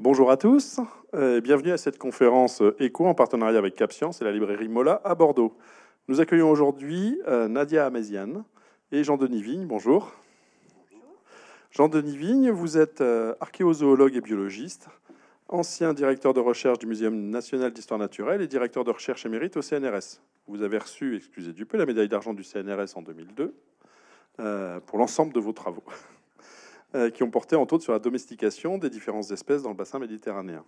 Bonjour à tous, et bienvenue à cette conférence éco en partenariat avec CapScience et la librairie Mola à Bordeaux. Nous accueillons aujourd'hui euh, Nadia Améziane et Jean-Denis Vigne. Bonjour. Jean-Denis Vigne, vous êtes euh, archéozoologue et biologiste, ancien directeur de recherche du Muséum national d'histoire naturelle et directeur de recherche émérite au CNRS. Vous avez reçu, excusez du peu, la médaille d'argent du CNRS en 2002 euh, pour l'ensemble de vos travaux. Euh, qui ont porté entre autres sur la domestication des différentes espèces dans le bassin méditerranéen.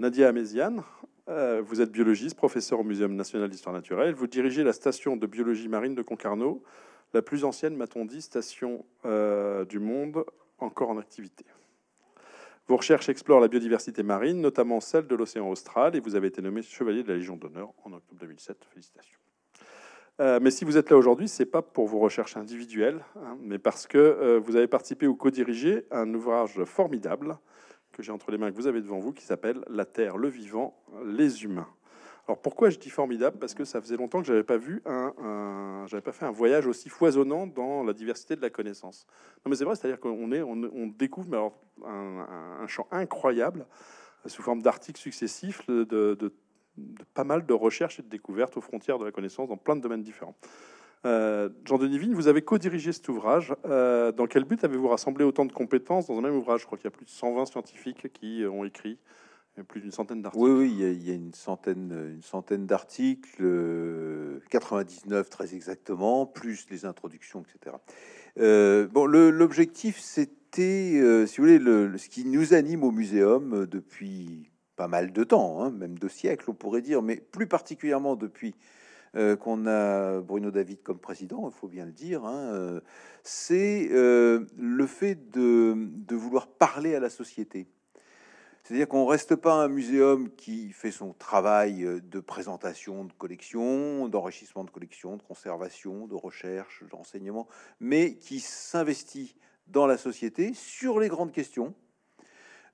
Nadia Améziane, euh, vous êtes biologiste, professeur au Muséum national d'histoire naturelle. Vous dirigez la station de biologie marine de Concarneau, la plus ancienne, m'a-t-on dit, station euh, du monde encore en activité. Vos recherches explorent la biodiversité marine, notamment celle de l'océan austral, et vous avez été nommé chevalier de la Légion d'honneur en octobre 2007. Félicitations. Euh, mais si vous êtes là aujourd'hui, c'est pas pour vos recherches individuelles, hein, mais parce que euh, vous avez participé ou co-dirigé un ouvrage formidable que j'ai entre les mains, que vous avez devant vous, qui s'appelle La Terre, le vivant, les humains. Alors pourquoi je dis formidable? Parce que ça faisait longtemps que j'avais pas vu un, pas fait un voyage aussi foisonnant dans la diversité de la connaissance. Non mais c'est vrai, c'est-à-dire qu'on on, découvre un, champ incroyable sous forme d'articles successifs de pas mal de recherches et de découvertes aux frontières de la connaissance dans plein de domaines différents. Euh, Jean-Denis Vigne, vous avez co-dirigé cet ouvrage. Euh, dans quel but avez-vous rassemblé autant de compétences dans un même ouvrage? Je crois qu'il y a plus de 120 scientifiques qui ont écrit plus d'une centaine d'articles. Oui, il y, a, une centaine, une centaine d'articles, 99 euh, très exactement, plus les introductions, etc. bon, l'objectif, c'était, si vous voulez, le, ce qui nous anime au muséum depuis pas mal de temps, hein, même deux siècles, on pourrait dire, mais plus particulièrement depuis euh, qu'on a Bruno David comme président, il faut bien le dire, hein, euh, c'est euh, le fait de, vouloir parler à la société. C'est-à-dire qu'on reste pas un muséum qui fait son travail de présentation de collection, d'enrichissement de collection, de conservation, de recherche, d'enseignement, mais qui s'investit dans la société sur les grandes questions,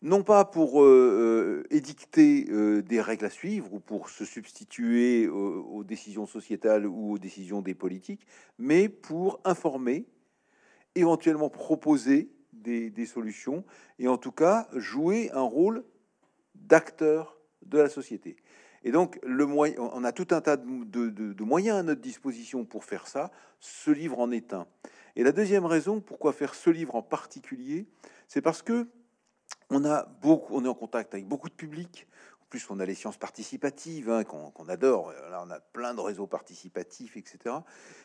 non pas pour euh, euh, édicter euh, des règles à suivre ou pour se substituer aux, décisions sociétales ou aux décisions des politiques, mais pour informer, éventuellement proposer des, solutions et en tout cas jouer un rôle d'acteur de la société. Et donc, le moyen, on a tout un tas de, de, moyens à notre disposition pour faire ça. Ce livre en est un. Et la deuxième raison, pourquoi faire ce livre en particulier, c'est parce que on a beaucoup, on est en contact avec beaucoup de publics. En plus, on a les sciences participatives hein, qu'on adore. Là, on a plein de réseaux participatifs, etc.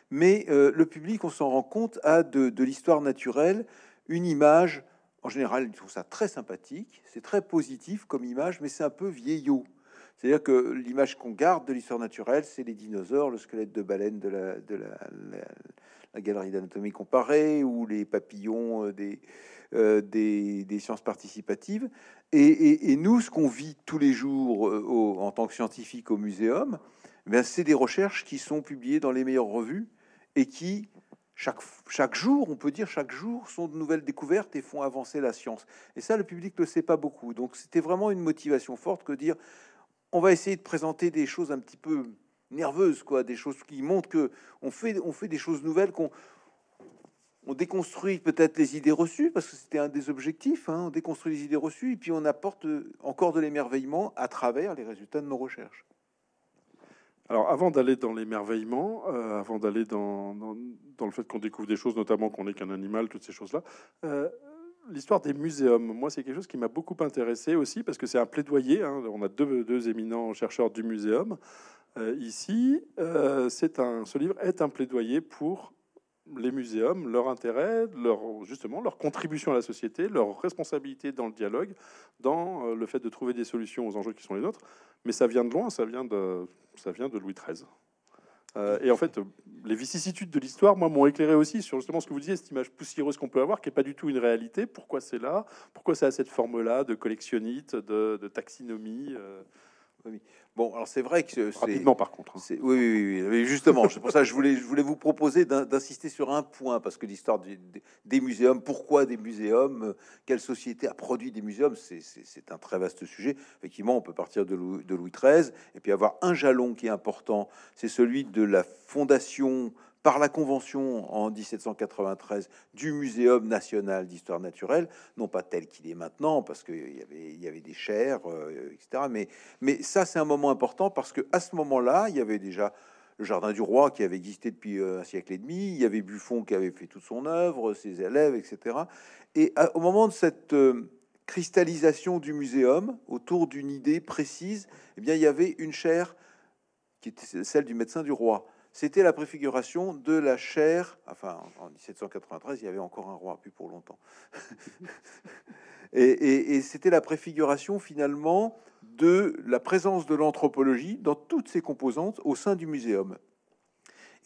Mais euh, le public, on s'en rend compte, a de, l'histoire naturelle une image. En général, il trouve ça très sympathique. C'est très positif comme image, mais c'est un peu vieillot. C'est-à-dire que l'image qu'on garde de l'histoire naturelle, c'est les dinosaures, le squelette de baleine de la, galerie d'anatomie comparée ou les papillons euh, des, euh, des, sciences participatives. Et, nous, ce qu'on vit tous les jours euh, en tant que scientifique au muséum, eh c'est des recherches qui sont publiées dans les meilleures revues et qui, chaque, chaque jour, on peut dire chaque jour, sont de nouvelles découvertes et font avancer la science. Et ça, le public ne le sait pas beaucoup. Donc c'était vraiment une motivation forte que dire, on va essayer de présenter des choses un petit peu nerveuses, quoi, des choses qui montrent que on fait, on fait des choses nouvelles qu'on on déconstruit peut-être les idées reçues, parce que c'était un des objectifs, hein, on déconstruit les idées reçues, et puis on apporte encore de l'émerveillement à travers les résultats de nos recherches. Alors avant d'aller dans l'émerveillement, euh, avant d'aller dans, dans, le fait qu'on découvre des choses, notamment qu'on n'est qu'un animal, toutes ces choses-là, euh, l'histoire des muséums, moi c'est quelque chose qui m'a beaucoup intéressé aussi, parce que c'est un plaidoyer, hein. on a deux, éminents chercheurs du muséum. Euh, ici, un, ce livre est un plaidoyer pour les muséums, leur intérêt, leur, justement leur contribution à la société, leur responsabilité dans le dialogue, dans euh, le fait de trouver des solutions aux enjeux qui sont les nôtres. Mais ça vient de loin, ça vient de Louis XIII. Euh, et en fait, les vicissitudes de l'histoire, moi, m'ont éclairé aussi sur justement ce que vous disiez, cette image poussiéreuse qu'on peut avoir, qui n'est pas du tout une réalité. Pourquoi c'est là? Pourquoi ça a cette forme-là de collectionnite, de, taxinomie euh, oui. Bon, alors c'est vrai que c'est rapidement par contre. Hein. Oui, oui, oui, justement, c'est pour ça que je voulais, je voulais vous proposer d'insister sur un point parce que l'histoire des, des, muséums, pourquoi des muséums, quelle société a produit des muséums, c'est un très vaste sujet. Effectivement, on peut partir de Louis, de Louis XIII et puis avoir un jalon qui est important, c'est celui de la fondation par la convention en 1793 du Muséum national d'histoire naturelle, non pas tel qu'il est maintenant, parce qu'il y avait, des chairs, euh, etc. Mais, mais ça, c'est un moment important parce que à ce moment-là, il y avait déjà le Jardin du Roi qui avait existé depuis euh, un siècle et demi, il y avait Buffon qui avait fait toute son œuvre, ses élèves, etc. Et au moment de cette euh, cristallisation du muséum autour d'une idée précise, eh bien, il y avait une chaire qui était celle du médecin du roi c'était la préfiguration de la chair. Enfin, en 1793, il y avait encore un roi, plus pour longtemps. et, c'était la préfiguration finalement de la présence de l'anthropologie dans toutes ses composantes au sein du muséum.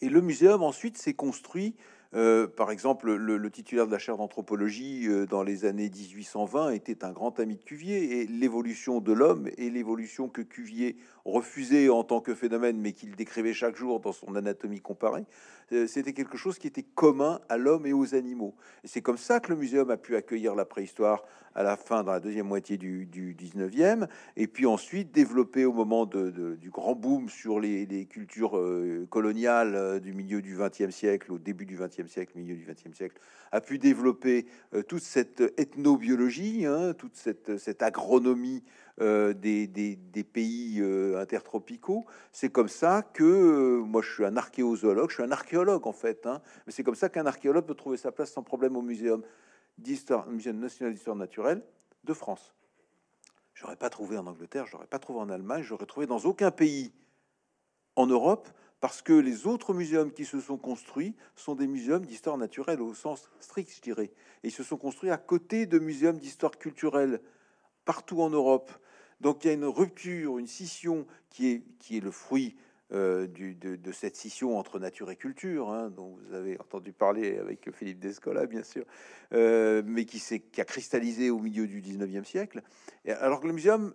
Et le muséum ensuite s'est construit euh, par exemple, le, titulaire de la chaire d'anthropologie euh, dans les années 1820 était un grand ami de Cuvier et l'évolution de l'homme et l'évolution que Cuvier refusait en tant que phénomène, mais qu'il décrivait chaque jour dans son anatomie comparée, c'était quelque chose qui était commun à l'homme et aux animaux. Et c'est comme ça que le muséum a pu accueillir la préhistoire à la fin, dans la deuxième moitié du, 19e, et puis ensuite développer au moment du grand boom sur les, cultures euh, coloniales euh, du milieu du 20e siècle, au début du 20e siècle, milieu du 20e siècle, a pu développer toute cette ethnobiologie, hein, toute cette agronomie euh, des, pays euh, intertropicaux. C'est comme ça que euh, moi je suis un archéozoologue, je suis un archéologue en fait, hein. mais c'est comme ça qu'un archéologue peut trouver sa place sans problème au muséum muséum national d'histoire naturelle de France. J'aurais pas trouvé en Angleterre, j'aurais pas trouvé en Allemagne, j'aurais trouvé dans aucun pays en Europe parce que les autres muséums qui se sont construits sont des muséums d'histoire naturelle au sens strict, je dirais. Et ils se sont construits à côté de muséums d'histoire culturelle partout en Europe. Donc il y a une rupture, une scission qui est, qui est le fruit euh, de, cette scission entre nature et culture, hein, dont vous avez entendu parler avec Philippe Descola, bien sûr, euh, mais qui, qui a cristallisé au milieu du 19e siècle. Alors que le muséum,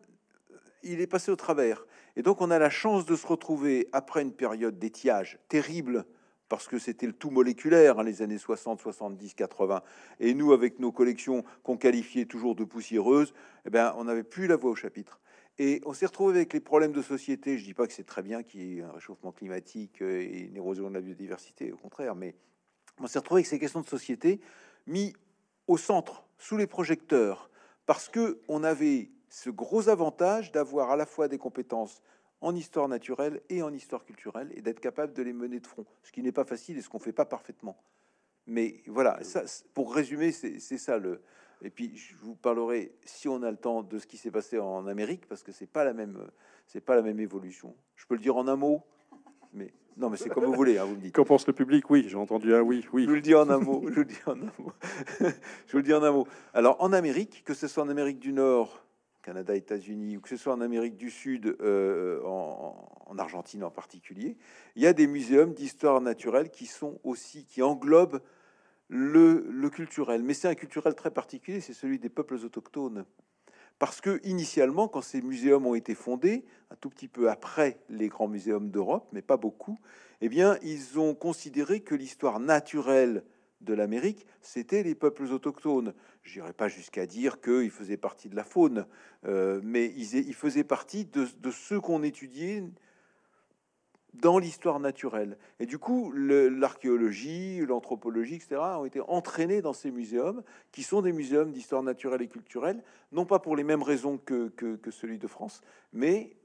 il est passé au travers. Et donc on a la chance de se retrouver après une période d'étiage terrible parce que c'était le tout moléculaire, hein, les années 60, 70, 80. Et nous, avec nos collections qu'on qualifiait toujours de poussiéreuses, eh ben, on n'avait plus la voix au chapitre. Et on s'est retrouvé avec les problèmes de société. Je dis pas que c'est très bien qu'il y ait un réchauffement climatique et une érosion de la biodiversité, au contraire, mais on s'est retrouvé avec ces questions de société mis au centre, sous les projecteurs, parce que on avait ce gros avantage d'avoir à la fois des compétences en histoire naturelle et en histoire culturelle et d'être capable de les mener de front, ce qui n'est pas facile et ce qu'on fait pas parfaitement. Mais voilà, ça, pour résumer, c'est ça le. Et puis je vous parlerai, si on a le temps, de ce qui s'est passé en Amérique, parce que c'est pas la même, c'est pas la même évolution. Je peux le dire en un mot, mais non, mais c'est comme vous voulez. Hein, vous me dites. Qu'en pense le public? Oui, j'ai entendu un oui, oui. Je vous le dis en un mot. Je vous le dis en un mot. je vous le dis en un mot. Alors en Amérique, que ce soit en Amérique du Nord Canada, États-Unis, ou que ce soit en Amérique du Sud, euh, en, Argentine en particulier, il y a des muséums d'histoire naturelle qui sont aussi, qui englobent le, culturel. Mais c'est un culturel très particulier, c'est celui des peuples autochtones. Parce que initialement, quand ces muséums ont été fondés, un tout petit peu après les grands muséums d'Europe, mais pas beaucoup, eh bien, ils ont considéré que l'histoire naturelle de l'Amérique, c'était les peuples autochtones. Je n'irai pas jusqu'à dire qu'ils faisaient partie de la faune, euh, mais ils, faisaient partie de, ceux qu'on étudiait dans l'histoire naturelle. Et du coup, l'archéologie, l'anthropologie, etc., ont été entraînés dans ces muséums, qui sont des muséums d'histoire naturelle et culturelle, non pas pour les mêmes raisons que, que celui de France, mais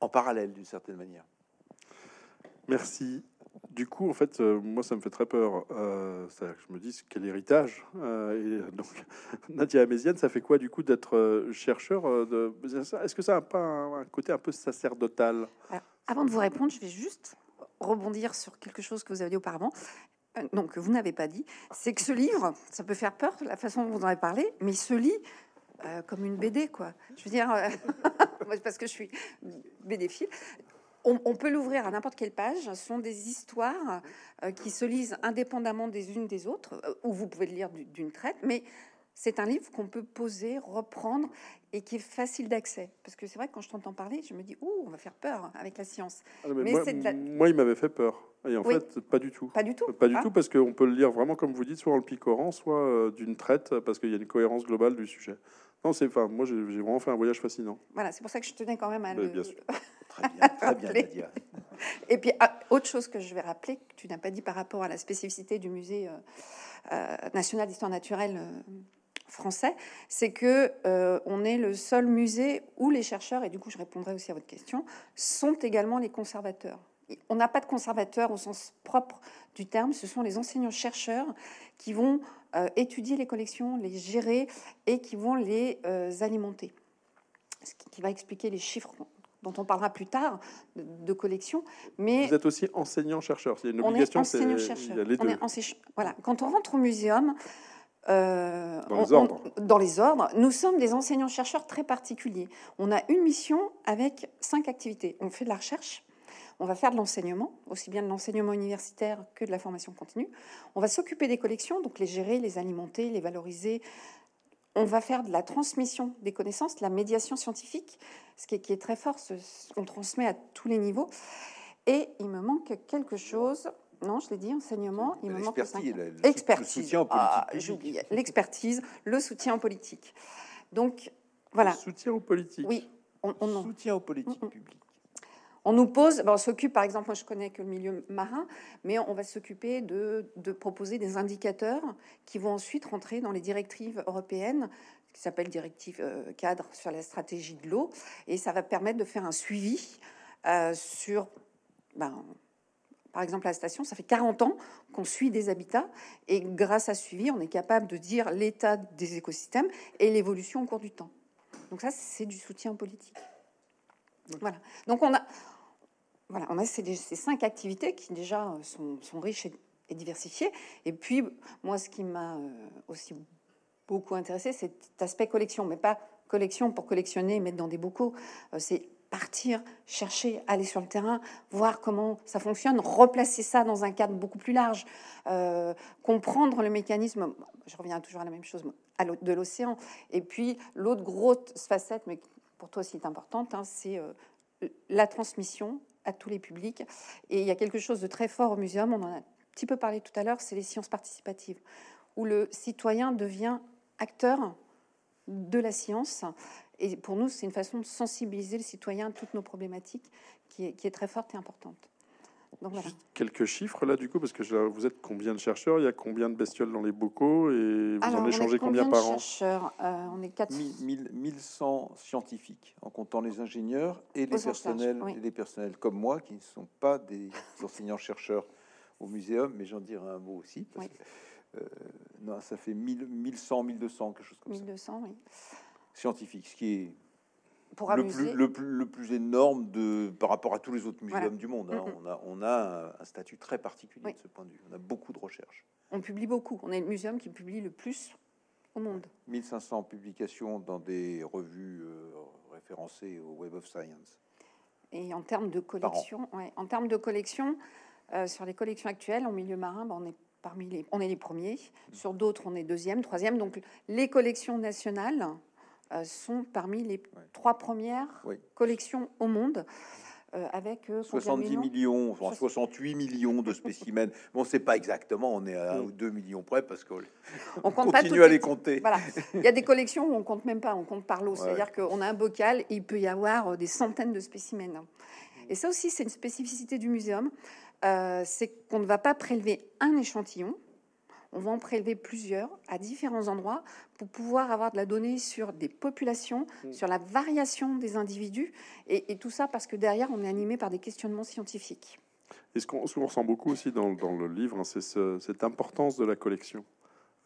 en parallèle d'une certaine manière. Merci. Du coup, en fait, euh, moi, ça me fait très peur. Euh, je me dis, quel héritage euh, et donc, Nadia Améziane, ça fait quoi, du coup, d'être chercheur. Est-ce que ça n'a pas un, côté un peu sacerdotal? Avant de vous répondre, je vais juste rebondir sur quelque chose que vous avez dit auparavant. Donc, vous n'avez pas dit, c'est que ce livre, ça peut faire peur, la façon dont vous en avez parlé, mais il se lit comme une BD, quoi. Je veux dire, parce que je suis BD-phile, on, peut l'ouvrir à n'importe quelle page. Ce sont des histoires euh, qui se lisent indépendamment des unes des autres, euh, ou vous pouvez le lire d'une traite, mais c'est un livre qu'on peut poser, reprendre et qui est facile d'accès. Parce que c'est vrai que quand je t'entends parler, je me dis, oh, on va faire peur avec la science. Ah, mais, moi, il m'avait fait peur. Et en fait, pas du tout. Pas du tout. Pas du ah. tout, parce qu'on peut le lire vraiment, comme vous dites, soit en le picorant, soit euh, d'une traite, parce qu'il y a une cohérence globale du sujet. Non, c'est enfin, moi, j'ai vraiment fait un voyage fascinant. Voilà, c'est pour ça que je tenais quand même à le... Bien sûr. Très bien, très bien, Nadia. Et puis, ah, autre chose que je vais rappeler, que tu n'as pas dit par rapport à la spécificité du musée euh, euh, national d'histoire naturelle euh, français, c'est que euh, on est le seul musée où les chercheurs, et du coup je répondrai aussi à votre question, sont également les conservateurs. On n'a pas de conservateurs au sens propre du terme, ce sont les enseignants-chercheurs qui vont euh, étudier les collections, les gérer et qui vont les euh, alimenter. Ce qui, qui va expliquer les chiffres dont on parlera plus tard de, de collections. Mais Vous êtes aussi enseignant-chercheur. C'est une obligation, enseignant-chercheur. On est ense- Voilà. Quand on rentre au muséum, euh, Dans on- les ordres. on- dans les ordres, nous sommes des enseignants-chercheurs très particuliers. On a une mission avec cinq activités. On fait de la recherche, on va faire de l'enseignement, aussi bien de l'enseignement universitaire que de la formation continue. On va s'occuper des collections, donc les gérer, les alimenter, les valoriser. On va faire de la transmission des connaissances, de la médiation scientifique, ce qui est, qui est très fort. ce- on transmet à tous les niveaux. Et il me manque quelque chose. Non, je l'ai dit, enseignement. Il me manque L'expertise, le- le sou- le Expertise. soutien en politique Ah. L'expertise, le soutien en politique. Donc, voilà. Le soutien aux politiques. Oui, on, on en- Soutien aux politiques Mm, mm. publiques. On nous pose, ben, on s'occupe, par exemple, moi je connais que le milieu marin, mais on va s'occuper de, de proposer des indicateurs qui vont ensuite rentrer dans les directives européennes, qui s'appellent directives euh, cadre sur la stratégie de l'eau, et ça va permettre de faire un suivi euh, sur, ben, par exemple, la station, ça fait 40 ans qu'on suit des habitats, et grâce à ce suivi, on est capable de dire l'état des écosystèmes et l'évolution au cours du temps. Donc ça, c'est du soutien politique. Voilà. Donc on a, voilà, on a ces, cinq activités qui déjà euh, sont, riches et, et diversifiées. Et puis, moi, ce qui m'a euh, aussi beaucoup intéressé, c'est cet aspect collection, mais pas collection pour collectionner, mettre dans des bocaux. Euh, c'est partir, chercher, aller sur le terrain, voir comment ça fonctionne, replacer ça dans un cadre beaucoup plus large, comprendre le mécanisme. Je reviens toujours à la même chose de l'océan. Et puis l'autre grosse facette, mais pour toi aussi importante, hein, c'est la transmission à tous les publics. Et il y a quelque chose de très fort au muséum, on en a un petit peu parlé tout à l'heure, c'est les sciences participatives, où le citoyen devient acteur de la science. Et pour nous, c'est une façon de sensibiliser le citoyen à toutes nos problématiques qui est, qui est très forte et importante. Donc voilà. Juste quelques chiffres là du coup, parce que je- vous êtes combien de chercheurs? Il y a combien de bestioles dans les bocaux? Et vous Alors, en on est échangez combien de par an? chercheurs? Euh, On est 4 Mille- mille- 1100 scientifiques, en comptant les ingénieurs et les personnels, oui. et les personnels comme moi, qui ne sont pas des enseignants-chercheurs au muséum, mais j'en dirai un mot aussi. Parce Oui. que, euh, non, ça fait 1000, 1100, 1200, quelque chose comme ça. 1200, oui. Scientifiques, ce qui est Pour le plus, le, plus, le plus énorme de, par rapport à tous les autres muséums Voilà. du monde. hein. Mm, mm. On, a, on a un, statut très particulier Oui. de ce point de vue. On a beaucoup de recherches. On publie beaucoup. On est le muséum qui publie le plus au monde. 1500 publications dans des revues euh, référencées au Web of Science. Et en termes de collection, ouais, en termes de collection, euh, sur les collections actuelles, en milieu marin, ben, on est parmi les, on est les premiers. Sur d'autres, on est deuxième, troisième. Donc, les collections nationales sont parmi les trois premières Oui. collections au monde, euh, avec euh, combien de 70 millions millions, enfin, Soix- 68 millions de spécimens. Bon, c'est pas exactement, on est à 1 Oui. ou 2 millions près parce qu'on On compte pas continue toutes à les- compter. Voilà. Il y a des collections où on compte même pas, on compte par lot. Ouais. C'est-à-dire qu'on a un bocal et il peut y avoir euh, des centaines de spécimens. Et ça aussi, c'est une spécificité du muséum. Euh, c'est qu'on ne va pas prélever un échantillon, on va en prélever plusieurs à différents endroits pour pouvoir avoir de la donnée sur des populations, Mm. sur la variation des individus, et, et tout ça parce que derrière, on est animé par des questionnements scientifiques. Et ce qu'on ressent beaucoup aussi dans, dans le livre, hein, c'est ce- cette importance de la collection.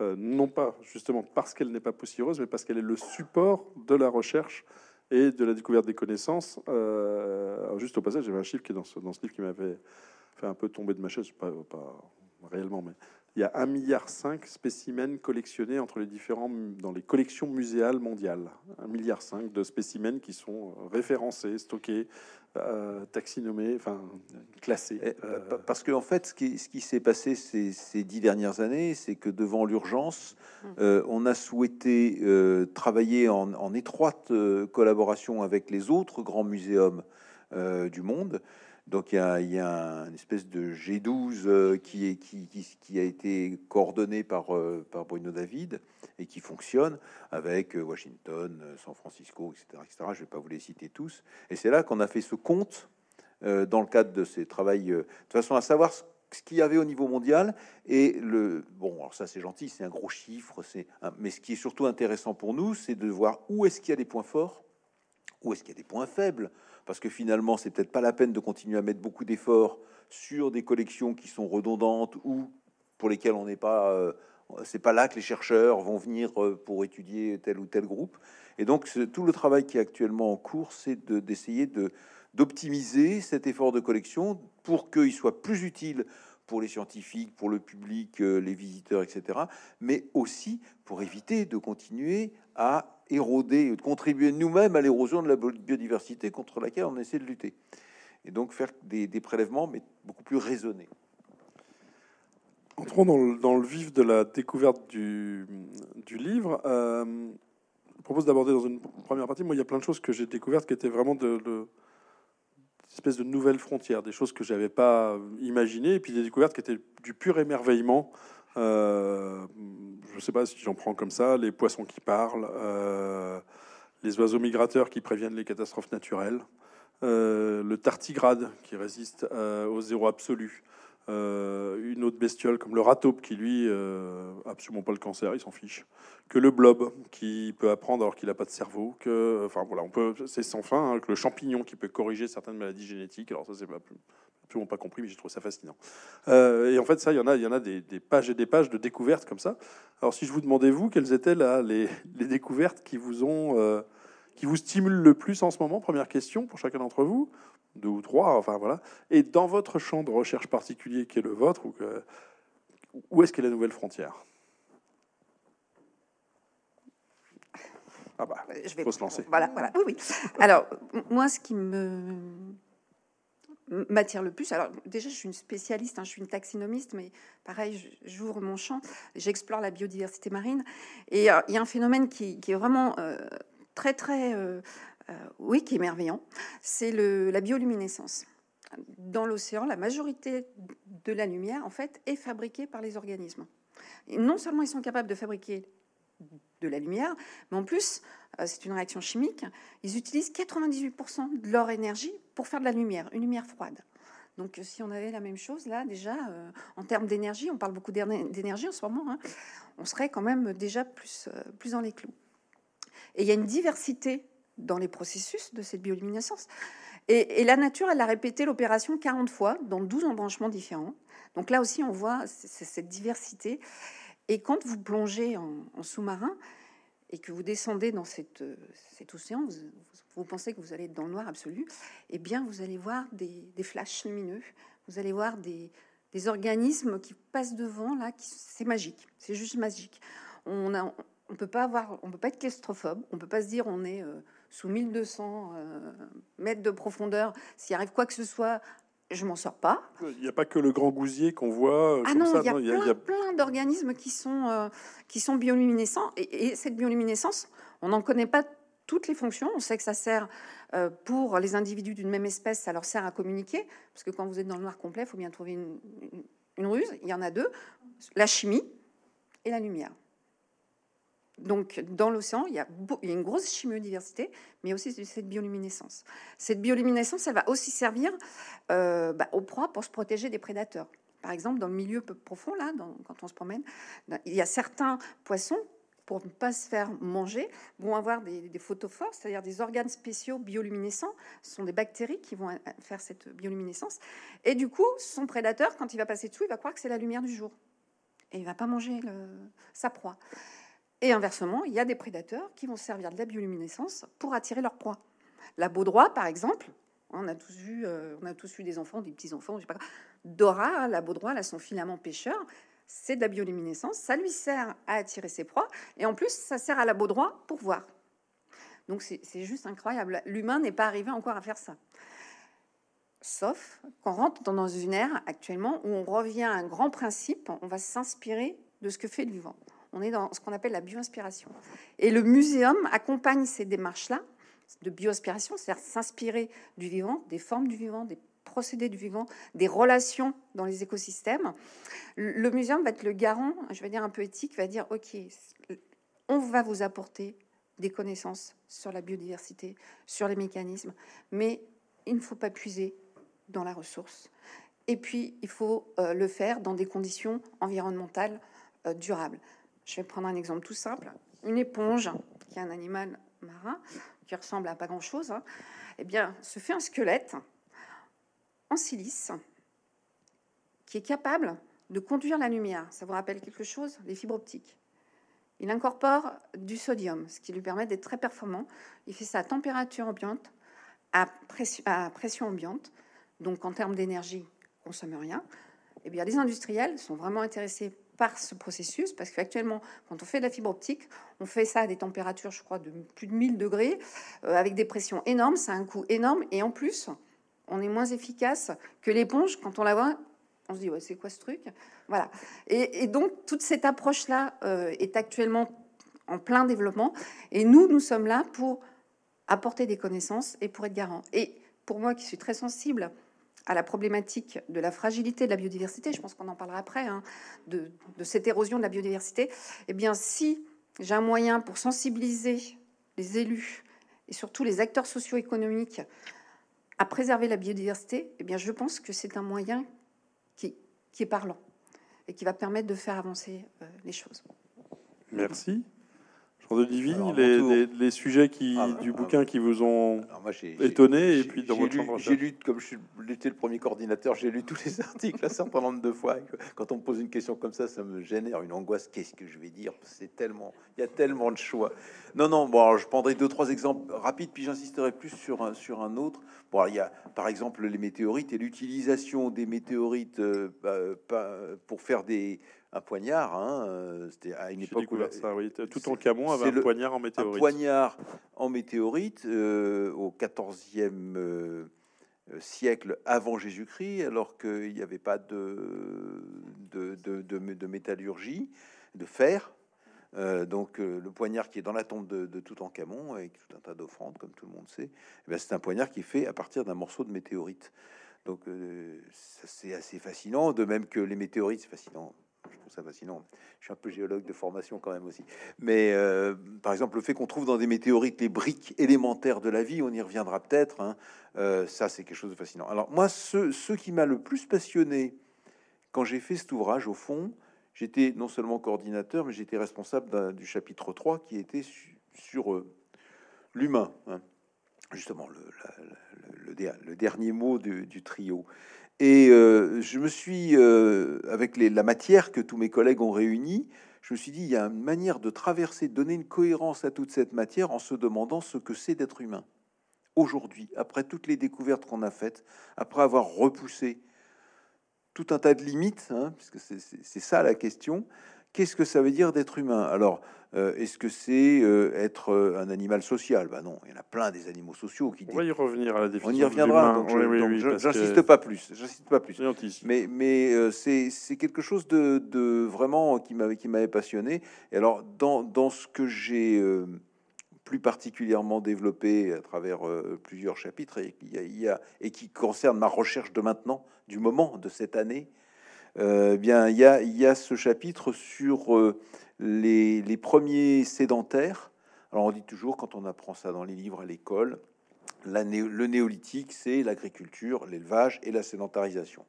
Euh, non pas justement parce qu'elle n'est pas poussiéreuse, mais parce qu'elle est le support de la recherche et de la découverte des connaissances. Euh, juste au passage, j'avais un chiffre qui est dans ce, dans ce livre qui m'avait fait un peu tomber de ma chaise, pas, pas réellement, mais il y a 1,5 milliard spécimens collectionnés entre les différents dans les collections muséales mondiales. 1,5 milliard de spécimens qui sont référencés, stockés, euh, taxinomés, enfin classés. Et, Euh, pa- Parce qu'en en fait, ce qui, ce qui s'est passé ces, ces dix dernières années, c'est que devant l'urgence, Mm. euh, on a souhaité euh, travailler en, en étroite euh, collaboration avec les autres grands muséums euh, du monde. Donc il y a, une espèce de G12 euh, qui, a été coordonné par, euh, par Bruno David et qui fonctionne avec euh, Washington, San Francisco, etc., etc. Je ne vais pas vous les citer tous. Et c'est là qu'on a fait ce compte dans le cadre de ces travaux, de façon à savoir ce qu'il y avait au niveau mondial et le bon alors ça c'est gentil c'est un gros chiffre mais ce qui est surtout intéressant pour nous c'est de voir où est-ce qu'il y a des points forts où est-ce qu'il y a des points faibles parce que finalement c'est peut-être pas la peine de continuer à mettre beaucoup d'efforts sur des collections qui sont redondantes ou pour lesquelles on n'est pas euh, c'est pas là que les chercheurs vont venir euh, pour étudier tel ou tel groupe. Et donc tout le travail qui est actuellement en cours c'est d'essayer de d'optimiser cet effort de collection pour qu'il soit plus utile pour les scientifiques, pour le public, euh, les visiteurs, etc., mais aussi pour éviter de continuer à éroder, de contribuer nous-mêmes à l'érosion de la biodiversité contre laquelle on essaie de lutter. Et donc faire des, prélèvements, mais beaucoup plus raisonnés. Entrons dans le, vif de la découverte du, livre. Euh, je propose d'aborder dans une première partie. Moi, il y a plein de choses que j'ai découvertes qui étaient vraiment de, de espèce de nouvelles frontières, des choses que j'avais pas imaginées, et puis des découvertes qui étaient du pur émerveillement. Euh, je ne sais pas si j'en prends comme ça, les poissons qui parlent, euh, les oiseaux migrateurs qui préviennent les catastrophes naturelles, euh, le tartigrade qui résiste au zéro absolu, une autre bestiole comme le rataupe qui lui euh, absolument pas le cancer, il s'en fiche. Que le blob qui peut apprendre alors qu'il n'a pas de cerveau. Que, enfin voilà, on peut, c'est sans fin. Hein, que le champignon qui peut corriger certaines maladies génétiques. Alors ça c'est absolument pas compris, mais j'ai trouvé ça fascinant. Euh, et en fait ça, il y en a, il y en a des, pages et des pages de découvertes comme ça. Alors si je vous demandais vous, quelles étaient là les, les découvertes qui vous ont qui vous stimulent le plus en ce moment? Première question pour chacun d'entre vous deux ou trois, enfin voilà. Et dans votre champ de recherche particulier qui est le vôtre, où est-ce qu'est la nouvelle frontière? Ah bah, je vais faut se lancer. Voilà, voilà. Oui, oui. Alors, moi, ce qui me m'attire le plus. Alors déjà, je suis une spécialiste, hein, je suis une taxinomiste, mais pareil, j'ouvre mon champ, j'explore la biodiversité marine, et euh, il y a un phénomène qui, est vraiment euh, très très euh, euh, oui, qui est merveillant, c'est la bioluminescence. Dans l'océan, la majorité de la lumière, en fait, est fabriquée par les organismes. Non seulement ils sont capables de fabriquer de la lumière, mais en plus, euh, c'est une réaction chimique, ils utilisent 98% de leur énergie pour faire de la lumière, une lumière froide. Donc si on avait la même chose, là déjà, euh, en termes d'énergie, on parle beaucoup d'énergie en ce moment, hein, on serait quand même déjà plus, plus dans les clous. Et il y a une diversité dans les processus de cette bioluminescence. Et, la nature, elle a répété l'opération 40 fois dans 12 embranchements différents. Donc là aussi, on voit cette diversité. Et quand vous plongez en, sous-marin et que vous descendez dans cette, cet océan, vous, pensez que vous allez être dans le noir absolu, eh bien, vous allez voir des, flashs lumineux, vous allez voir des, organismes qui passent devant, là, c'est magique, c'est juste magique. On ne peut pas être claustrophobe, on peut pas se dire on est... Euh, sous 1200 euh, mètres de profondeur, s'il arrive quoi que ce soit, je m'en sors pas. Il n'y a pas que le grand gousier qu'on voit. Euh, ah non, il y a plein, plein d'organismes qui sont euh, qui sont bioluminescents et, cette bioluminescence, on n'en connaît pas toutes les fonctions. On sait que ça sert pour les individus d'une même espèce, ça leur sert à communiquer parce que quand vous êtes dans le noir complet, il faut bien trouver une ruse. Il y en a deux la chimie et la lumière. Donc, dans l'océan, il, y a une grosse chimiodiversité, mais aussi cette bioluminescence. Cette bioluminescence, elle va aussi servir euh, bah, aux proies pour se protéger des prédateurs. Par exemple, dans le milieu peu profond, là, quand on se promène, il y a certains poissons, pour ne pas se faire manger, vont avoir des, photophores, c'est-à-dire des organes spéciaux bioluminescents. Ce sont des bactéries qui vont faire cette bioluminescence. Et du coup, son prédateur, quand il va passer dessous, il va croire que c'est la lumière du jour. Et il va pas manger sa proie. Et inversement, il y a des prédateurs qui vont servir de la bioluminescence pour attirer leur proie. La baudroie, par exemple, on a tous vu, euh, on a tous des enfants, des petits enfants, je sais pas. Dora, la baudroie, a son filament pêcheur, c'est de la bioluminescence, ça lui sert à attirer ses proies, et en plus, ça sert à la baudroie pour voir. Donc c'est juste incroyable. L'humain n'est pas arrivé encore à faire ça. Sauf qu'on rentre dans une ère actuellement où on revient à un grand principe, on va s'inspirer de ce que fait le vivant. On est dans ce qu'on appelle la bioinspiration. Et le muséum accompagne ces démarches-là de bioinspiration, c'est-à-dire s'inspirer du vivant, des formes du vivant, des procédés du vivant, des relations dans les écosystèmes. Le muséum va être le garant, je vais dire un peu éthique, va dire OK, on va vous apporter des connaissances sur la biodiversité, sur les mécanismes, mais il ne faut pas puiser dans la ressource. Et puis, il faut euh, le faire dans des conditions environnementales euh, durables. Je vais prendre un exemple tout simple. Une éponge, qui est un animal marin, qui ressemble à pas grand-chose, hein, eh bien, se fait un squelette en silice qui est capable de conduire la lumière. Ça vous rappelle quelque chose Les fibres optiques? Il incorpore du sodium, ce qui lui permet d'être très performant. Il fait ça à température ambiante, à pression, ambiante, donc en termes d'énergie, consomme rien. Eh bien, les industriels sont vraiment intéressés par ce processus parce qu'actuellement, quand on fait de la fibre optique, on fait ça à des températures, je crois, de plus de 1000 degrés, euh, avec des pressions énormes, ça a un coût énorme, et en plus, on est moins efficace que l'éponge quand on la voit. On se dit, ouais, c'est quoi ce truc? Voilà. Et, donc, toute cette approche-là euh, est actuellement en plein développement. Et nous, nous sommes là pour apporter des connaissances et pour être garant. Et pour moi, qui suis très sensible à la problématique de la fragilité de la biodiversité, je pense qu'on en parlera après, hein, de, cette érosion de la biodiversité, eh bien, si j'ai un moyen pour sensibiliser les élus et surtout les acteurs socio-économiques à préserver la biodiversité, eh bien, je pense que c'est un moyen qui, est parlant et qui va permettre de faire avancer euh, les choses. Merci. Jean de Divine, les, les, sujets qui, ah, du bouquin qui vous ont étonné, et puis dans votre J'ai lu, comme je j'étais le premier coordinateur, j'ai lu tous les articles un certain nombre de fois. Quand on me pose une question comme ça, ça me génère une angoisse. Qu'est-ce que je vais dire? C'est tellement, il y a tellement de choix. Non, non. Bon, je prendrai deux, trois exemples rapides, puis j'insisterai plus sur un, sur un autre. Bon, il y a par exemple les météorites et l'utilisation des météorites euh, bah, pour faire des un poignard. Hein, euh, c'était à une époque où ça, oui. tout en Camon avait un poignard en météorite. Un poignard en météorite euh, au 14e euh, siècle avant Jésus-Christ, alors qu'il n'y avait pas de de, de, de, métallurgie, de fer. donc le poignard qui est dans la tombe de, Toutankhamon avec tout un tas d'offrandes, comme tout le monde sait, eh c'est un poignard qui est fait à partir d'un morceau de météorite. Donc c'est assez fascinant, de même que les météorites, c'est fascinant je trouve ça fascinant. Je suis un peu géologue de formation quand même aussi. Mais euh, par exemple, le fait qu'on trouve dans des météorites les briques élémentaires de la vie, on y reviendra peut-être. Hein, euh, ça, c'est quelque chose de fascinant. Alors moi, ce, qui m'a le plus passionné quand j'ai fait cet ouvrage, au fond, j'étais non seulement coordinateur, mais j'étais responsable du chapitre 3 qui était sur euh, l'humain. Hein. justement, le, dernier mot du trio. Et euh, je me suis, euh, avec la matière que tous mes collègues ont réunie, je me suis dit, il y a une manière de traverser, de donner une cohérence à toute cette matière en se demandant ce que c'est d'être humain. Aujourd'hui, après toutes les découvertes qu'on a faites, après avoir repoussé tout un tas de limites, hein, puisque c'est ça la question, qu'est-ce que ça veut dire d'être humain? Alors, euh, est-ce que c'est euh, être euh, un animal social? Ben non, il y en a plein des animaux sociaux qui. On va y revenir à la définition. On y reviendra. Donc, j'insiste pas plus. J'insiste pas plus. Mais, mais c'est quelque chose de, de vraiment qui m'avait qui m'avait passionné. Et alors, dans, dans ce que j'ai plus particulièrement développé à travers plusieurs chapitres et, y a, et qui concerne ma recherche de maintenant, du moment de cette année, euh, bien il y a, il y a ce chapitre sur les, premiers sédentaires. Alors on dit toujours, quand on apprend ça dans les livres à l'école, le néolithique, c'est l'agriculture, l'élevage et la sédentarisation.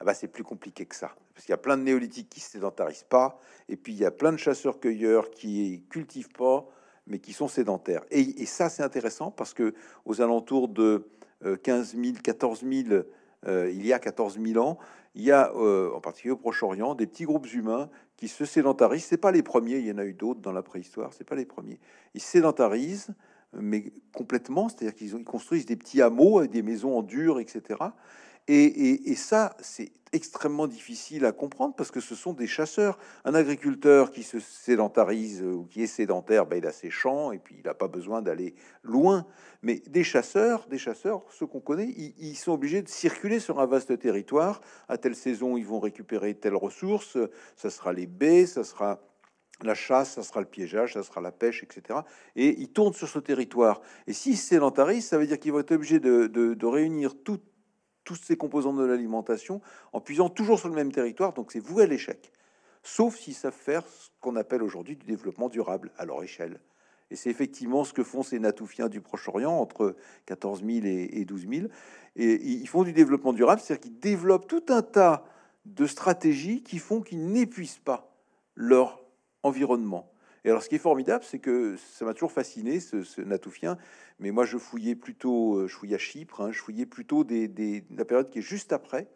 Ah bah, c'est plus compliqué que ça, parce qu'il y a plein de néolithiques qui ne sédentarisent pas, et puis il y a plein de chasseurs-cueilleurs qui cultivent pas, mais qui sont sédentaires. Et, ça, c'est intéressant, parce que aux alentours de 15 000, 14 000, il y a 14 000 ans, il y a, euh, en particulier au Proche-Orient, des petits groupes humains qui se sédentarisent. C'est pas les premiers, il y en a eu d'autres dans la préhistoire. C'est pas les premiers. Ils sédentarisent, mais complètement, c'est-à-dire qu'ils construisent des petits hameaux des maisons en dur, etc. Et, ça, c'est extrêmement difficile à comprendre parce que ce sont des chasseurs. Un agriculteur qui se sédentarise ou qui est sédentaire, ben, il a ses champs et puis il n'a pas besoin d'aller loin. Mais des chasseurs, des chasseurs, ceux qu'on connaît, ils, sont obligés de circuler sur un vaste territoire. À telle saison, ils vont récupérer telle ressource. Ça sera les baies, ça sera la chasse, ça sera le piégeage, ça sera la pêche, etc. Et ils tournent sur ce territoire. Et s'ils se sédentarisent, ça veut dire qu'ils vont être obligés de, de réunir toutes tous ces composants de l'alimentation en puisant toujours sur le même territoire. Donc c'est voué à l'échec. Sauf s'ils savent faire ce qu'on appelle aujourd'hui du développement durable à leur échelle. Et c'est effectivement ce que font ces Natoufiens du Proche-Orient, entre 14 000 et, 12 000. Et ils font du développement durable, c'est-à-dire qu'ils développent tout un tas de stratégies qui font qu'ils n'épuisent pas leur environnement. Et alors, ce qui est formidable, c'est que ça m'a toujours fasciné, ce, Natoufien. Mais moi, je fouillais plutôt, euh, je fouillais à Chypre, hein, je fouillais plutôt des, la période qui est juste après,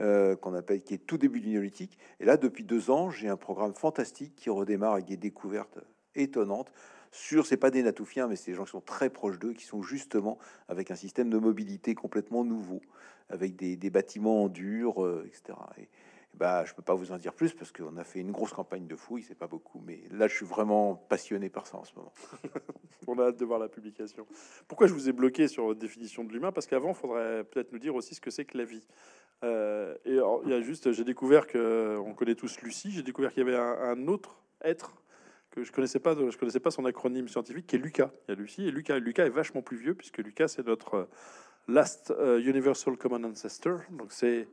euh, qu'on appelle, qui est tout début du néolithique. Et là, depuis deux ans, j'ai un programme fantastique qui redémarre avec des découvertes étonnantes sur, c'est pas des Natoufiens, mais c'est des gens qui sont très proches d'eux, qui sont justement avec un système de mobilité complètement nouveau, avec des, bâtiments en dur, euh, etc. Et, bah, je peux pas vous en dire plus parce qu'on a fait une grosse campagne de fouilles, c'est pas beaucoup, mais là, je suis vraiment passionné par ça en ce moment. On a hâte de voir la publication. Pourquoi je vous ai bloqué sur votre définition de l'humain? Parce qu'avant, il faudrait peut-être nous dire aussi ce que c'est que la vie. Euh, et il y a juste, j'ai découvert que on connaît tous Lucie. J'ai découvert qu'il y avait un, autre être que je connaissais pas. Je connaissais pas son acronyme scientifique, qui est Lucas. Il y a Lucie et Lucas. Lucas est vachement plus vieux puisque Lucas c'est notre euh, last euh, universal common ancestor. Donc c'est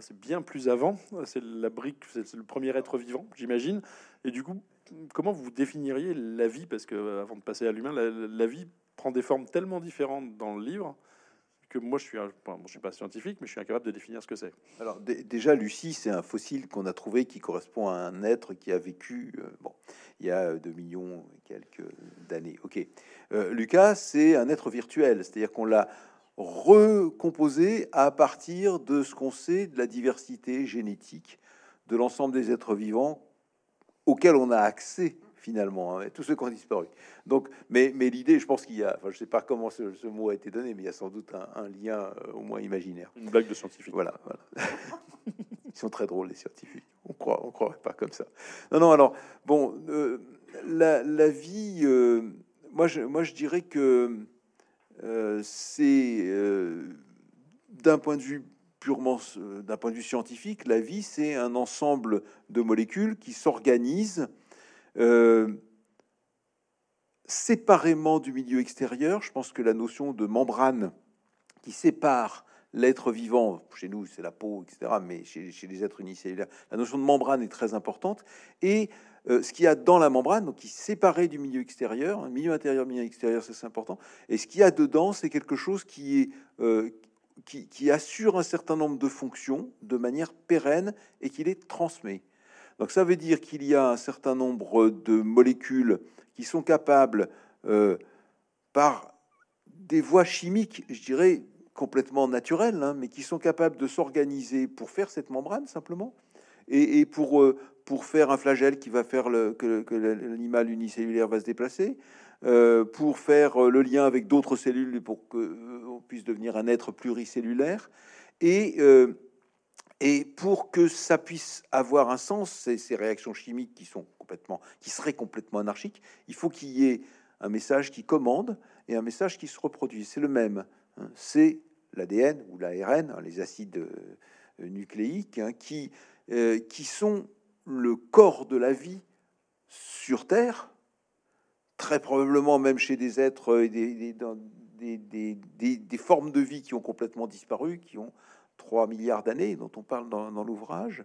c'est bien plus avant. C'est la brique, c'est le premier être vivant, j'imagine. Et du coup, comment vous définiriez la vie? Parce que euh, avant de passer à l'humain, la, vie prend des formes tellement différentes dans le livre que moi, je suis, je suis pas scientifique, mais je suis incapable de définir ce que c'est. Alors déjà, Lucie, c'est un fossile qu'on a trouvé qui correspond à un être qui a vécu euh, bon, il y a 2 millions et quelques d'années. Ok. Euh, Lucas, c'est un être virtuel, c'est-à-dire qu'on l'a recomposé à partir de ce qu'on sait de la diversité génétique de l'ensemble des êtres vivants auxquels on a accès finalement, hein, tous ceux qui ont disparu. Donc, mais, mais l'idée, je pense qu'il y a, enfin, je sais pas comment ce, mot a été donné, mais il y a sans doute un, lien euh, au moins imaginaire. Une blague de scientifique. Voilà, voilà. Ils sont très drôles les scientifiques. On croit, on croirait pas comme ça. Non, non. Alors, bon, euh, la, la, vie, euh, moi, je, moi, je dirais que c'est euh, d'un point de vue purement euh, d'un point de vue scientifique, la vie, c'est un ensemble de molécules qui s'organisent séparément du milieu extérieur. Je pense que la notion de membrane qui sépare l'être vivant, chez nous c'est la peau, etc., mais chez, les êtres unicellulaires, la notion de membrane est très importante. Et euh, ce qu'il y a dans la membrane, donc qui est séparé du milieu extérieur, un milieu intérieur, milieu extérieur, c'est important. Et ce qu'il y a dedans, c'est quelque chose euh, qui, assure un certain nombre de fonctions de manière pérenne et qui les transmet. Donc ça veut dire qu'il y a un certain nombre de molécules qui sont capables, euh, par des voies chimiques, je dirais complètement naturelles, hein, mais qui sont capables de s'organiser pour faire cette membrane simplement, et, pour, pour faire un flagelle qui va faire que, l'animal unicellulaire va se déplacer, euh, pour faire le lien avec d'autres cellules pour qu'on euh, puisse devenir un être pluricellulaire, et, euh, et pour que ça puisse avoir un sens, ces, ces, réactions chimiques qui sont complètement, qui seraient complètement anarchiques, il faut qu'il y ait un message qui commande et un message qui se reproduit. C'est le même. Hein. C'est l'ADN ou l'ARN, hein, les acides nucléiques, hein, qui, qui sont le corps de la vie sur Terre, très probablement même chez des êtres et des, des, des, des, formes de vie qui ont complètement disparu, qui ont 3 milliards d'années, dont on parle dans, l'ouvrage,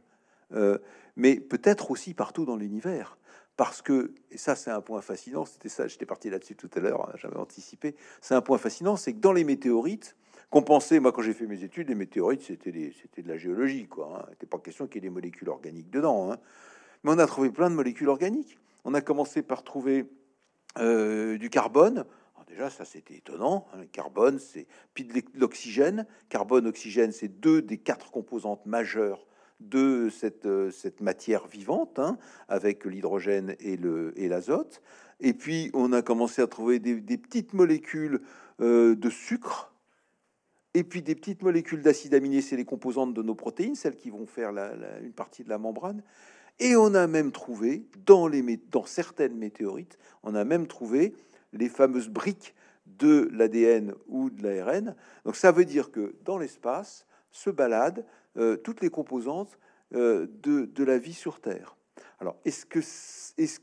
euh, mais peut-être aussi partout dans l'univers. Parce que, et ça c'est un point fascinant, c'était ça, j'étais parti là-dessus tout à l'heure, hein, j'avais anticipé, c'est un point fascinant, c'est que dans les météorites, qu'on moi quand j'ai fait mes études, les météorites c'était de la géologie, quoi. Hein. Pas question qu'il y ait des molécules organiques dedans. Hein. Mais on a trouvé plein de molécules organiques. On a commencé par trouver euh, du carbone. déjà, ça c'était étonnant. Hein. Le carbone, c'est puis de l'oxygène. Carbone, oxygène, c'est deux des quatre composantes majeures de cette, euh, matière vivante, hein, avec l'hydrogène et l'azote. Et puis on a commencé à trouver des, petites molécules euh, de sucre et puis des petites molécules d'acide aminé, c'est les composantes de nos protéines, celles qui vont faire une partie de la membrane. Et on a même trouvé, dans, les, dans certaines météorites, on a même trouvé les fameuses briques de l'ADN ou de l'ARN. Donc ça veut dire que dans l'espace se baladent euh, toutes les composantes euh, de, de, la vie sur Terre. Alors, est-ce que est-ce,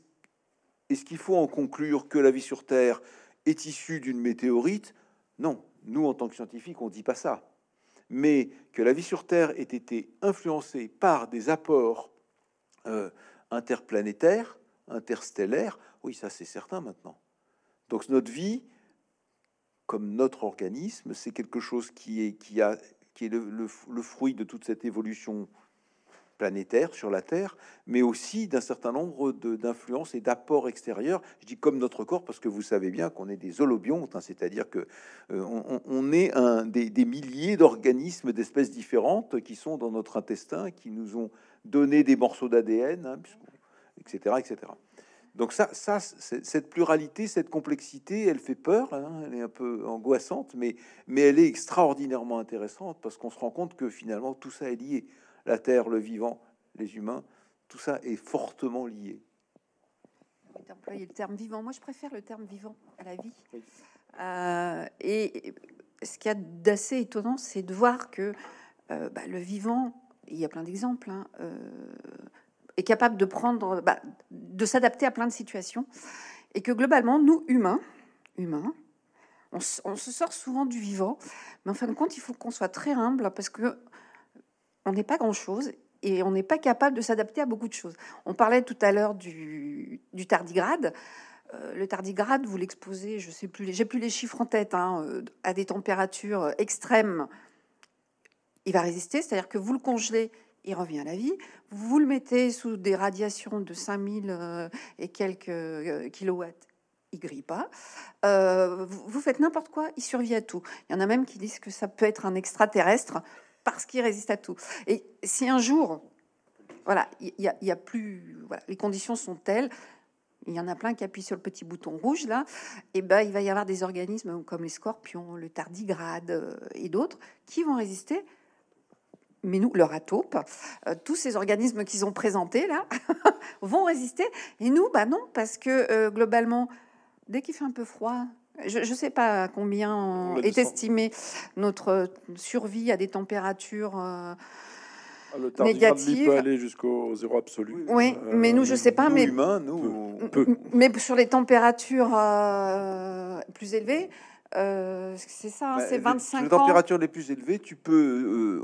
est-ce qu'il faut en conclure que la vie sur Terre est issue d'une météorite? Non, nous, en tant que scientifiques, on dit pas ça. Mais que la vie sur Terre ait été influencée par des apports euh, interplanétaires, interstellaires, oui, ça c'est certain maintenant. Donc notre vie, comme notre organisme, c'est quelque chose qui est, le fruit de toute cette évolution planétaire sur la Terre, mais aussi d'un certain nombre d'influences et d'apports extérieurs. Je dis comme notre corps parce que vous savez bien qu'on est des holobiontes, hein, c'est-à-dire que euh, on, est un des, milliers d'organismes d'espèces différentes qui sont dans notre intestin, qui nous ont donné des morceaux d'ADN, etc., etc. Donc ça, ça, cette pluralité, cette complexité, elle fait peur, hein, elle est un peu angoissante, mais, mais elle est extraordinairement intéressante parce qu'on se rend compte que finalement tout ça est lié la terre, le vivant, les humains, tout ça est fortement lié. Employer le terme vivant. Moi, je préfère le terme vivant à la vie. Euh, et ce qu'il y a d'assez étonnant, c'est de voir que euh, bah, le vivant, il y a plein d'exemples, hein, euh, est capable de prendre, bah, de s'adapter à plein de situations, et que globalement, nous humains, humains, on, on, se sort souvent du vivant, mais en fin de compte, il faut qu'on soit très humble parce que on n'est pas grand-chose et on n'est pas capable de s'adapter à beaucoup de choses. On parlait tout à l'heure du, tardigrade. Euh, le tardigrade, vous l'exposez, je sais plus, j'ai plus les chiffres en tête, hein, euh, à des températures extrêmes, il va résister, c'est-à-dire que vous le congelez, il revient à la vie. Vous le mettez sous des radiations de 5000 euh, et quelques kilowatts, il grille pas. vous faites n'importe quoi, il survit à tout. Il y en a même qui disent que ça peut être un extraterrestre parce qu'il résiste à tout. Et si un jour, voilà, il y, a plus, voilà, les conditions sont telles, il y en a plein qui appuient sur le petit bouton rouge là, et ben il va y avoir des organismes comme les scorpions, le tardigrade euh, et d'autres qui vont résister. Mais nous, leur atope, euh, tous ces organismes qu'ils ont présentés là vont résister. Et nous, bah non, parce que euh, globalement, dès qu'il fait un peu froid, je ne sais pas combien est estimé notre survie à des températures euh, ah, le négatives. peut aller jusqu'au zéro absolu. Oui, euh, mais nous, je ne sais pas. Nous, mais, humains, nous, mais sur les températures euh, plus élevées, c'est ça, hein, c'est 25 ans. Les températures les plus élevées, tu peux.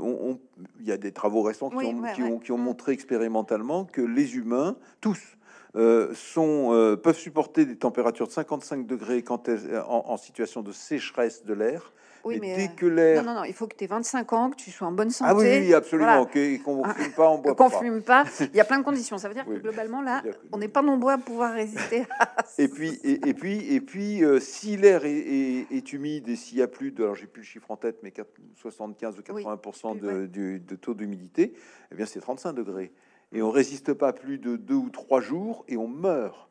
Il y a des travaux récents qui, ont, qui, ont, qui ont, montré expérimentalement que les humains, tous, euh, sont, euh, peuvent supporter des températures de 55 degrés quand en, en, situation de sécheresse de l'air. Oui, mais, dès euh, que l'air... Non, non, non, il faut que tu aies 25 ans, que tu sois en bonne santé. Ah oui, oui absolument, qu'on ne fume pas, on boit qu'on fume pas. Il y a plein de conditions. Ça veut dire que globalement, là, on n'est pas nombreux à pouvoir résister. et puis, et, et, puis, et puis si l'air est, est, humide et s'il y a plus de, alors j'ai plus le chiffre en tête, mais 75 ou 80 de, de, taux d'humidité, eh bien c'est 35 degrés et on résiste pas plus de deux ou trois jours et on meurt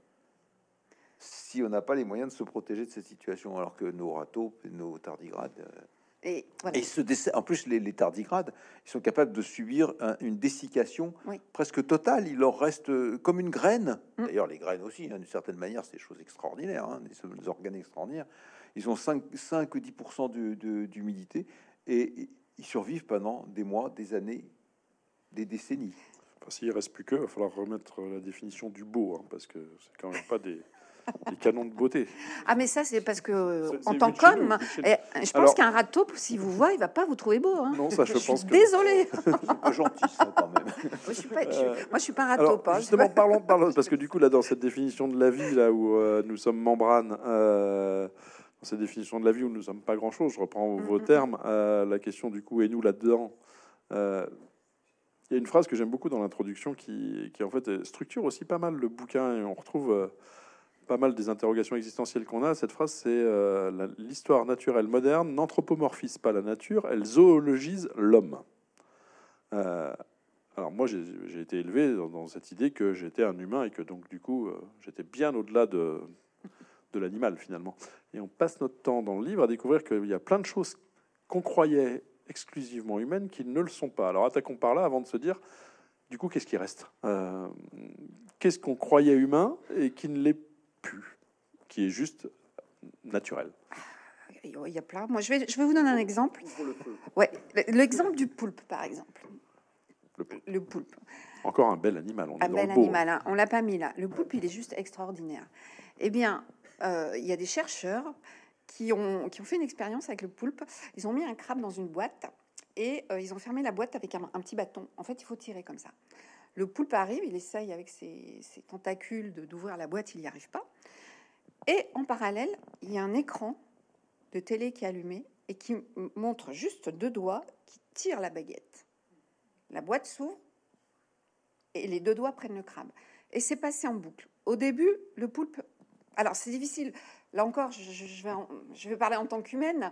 si on n'a pas les moyens de se protéger de cette situation, alors que nos râteaux, nos tardigrades. Euh, et, et ce en plus, les, tardigrades, ils sont capables de subir une dessiccation presque totale. Il leur reste euh, comme une graine. Mm. D'ailleurs, les graines aussi, hein, d'une certaine manière, c'est des choses extraordinaires, hein, des, organes extraordinaires. Ils ont 5, 5 ou 10% d'humidité et ils survivent pendant des mois, des années, des décennies. S'il reste plus que, il va falloir remettre la définition du beau, hein, parce que c'est quand même pas des, canons de beauté. Ah, mais ça, c'est parce que, en tant qu'homme, je pense qu'un râteau, s'il vous voit, il va pas vous trouver beau. Hein. Non, ça, je, je pense que. Désolé. gentil, ça, quand même. Moi, je suis pas, moi, je suis pas un râteau. Hein, justement, parlons, parlons, parce que du coup, là, dans cette définition de la vie, là où euh, nous sommes membranes, euh, dans cette définition de la vie où nous sommes pas grand-chose, je reprends vos mm-hmm. termes, euh, la question du coup, et nous là-dedans il y a une phrase que j'aime beaucoup dans l'introduction qui, qui, en fait structure aussi pas mal le bouquin et on retrouve euh, pas mal des interrogations existentielles qu'on a. Cette phrase, c'est euh, l'histoire naturelle moderne n'anthropomorphise pas la nature, elle zoologise l'homme. Euh, alors moi, j'ai été élevé dans, cette idée que j'étais un humain et que donc du coup, j'étais bien au-delà de, de l'animal finalement. Et on passe notre temps dans le livre à découvrir qu'il y a plein de choses qu'on croyait exclusivement humaines qui ne le sont pas. Alors attaquons par là avant de se dire, du coup, qu'est-ce qui reste? Euh, Qu'est-ce qu'on croyait humain et qui ne l'est plus, qui est juste naturel? Il y a plein. Moi, je vais, je vais vous donner un exemple. Ouais, l'exemple du poulpe, par exemple. Le poulpe. Encore un bel animal. On un bel animal. Hein. On l'a pas mis là. Le poulpe, il est juste extraordinaire. Eh bien, euh, il y a des chercheurs qui ont, fait une expérience avec le poulpe. Ils ont mis un crabe dans une boîte et euh, ils ont fermé la boîte avec un, petit bâton. En fait, il faut tirer comme ça. Le poulpe arrive, il essaye avec ses, tentacules d'ouvrir la boîte, il n'y arrive pas. Et en parallèle, il y a un écran de télé qui est allumé et qui montre juste deux doigts qui tirent la baguette. La boîte s'ouvre et les deux doigts prennent le crabe. Et c'est passé en boucle. Au début, le poulpe. Alors, c'est difficile. Là encore, je, vais, je vais parler en tant qu'humaine.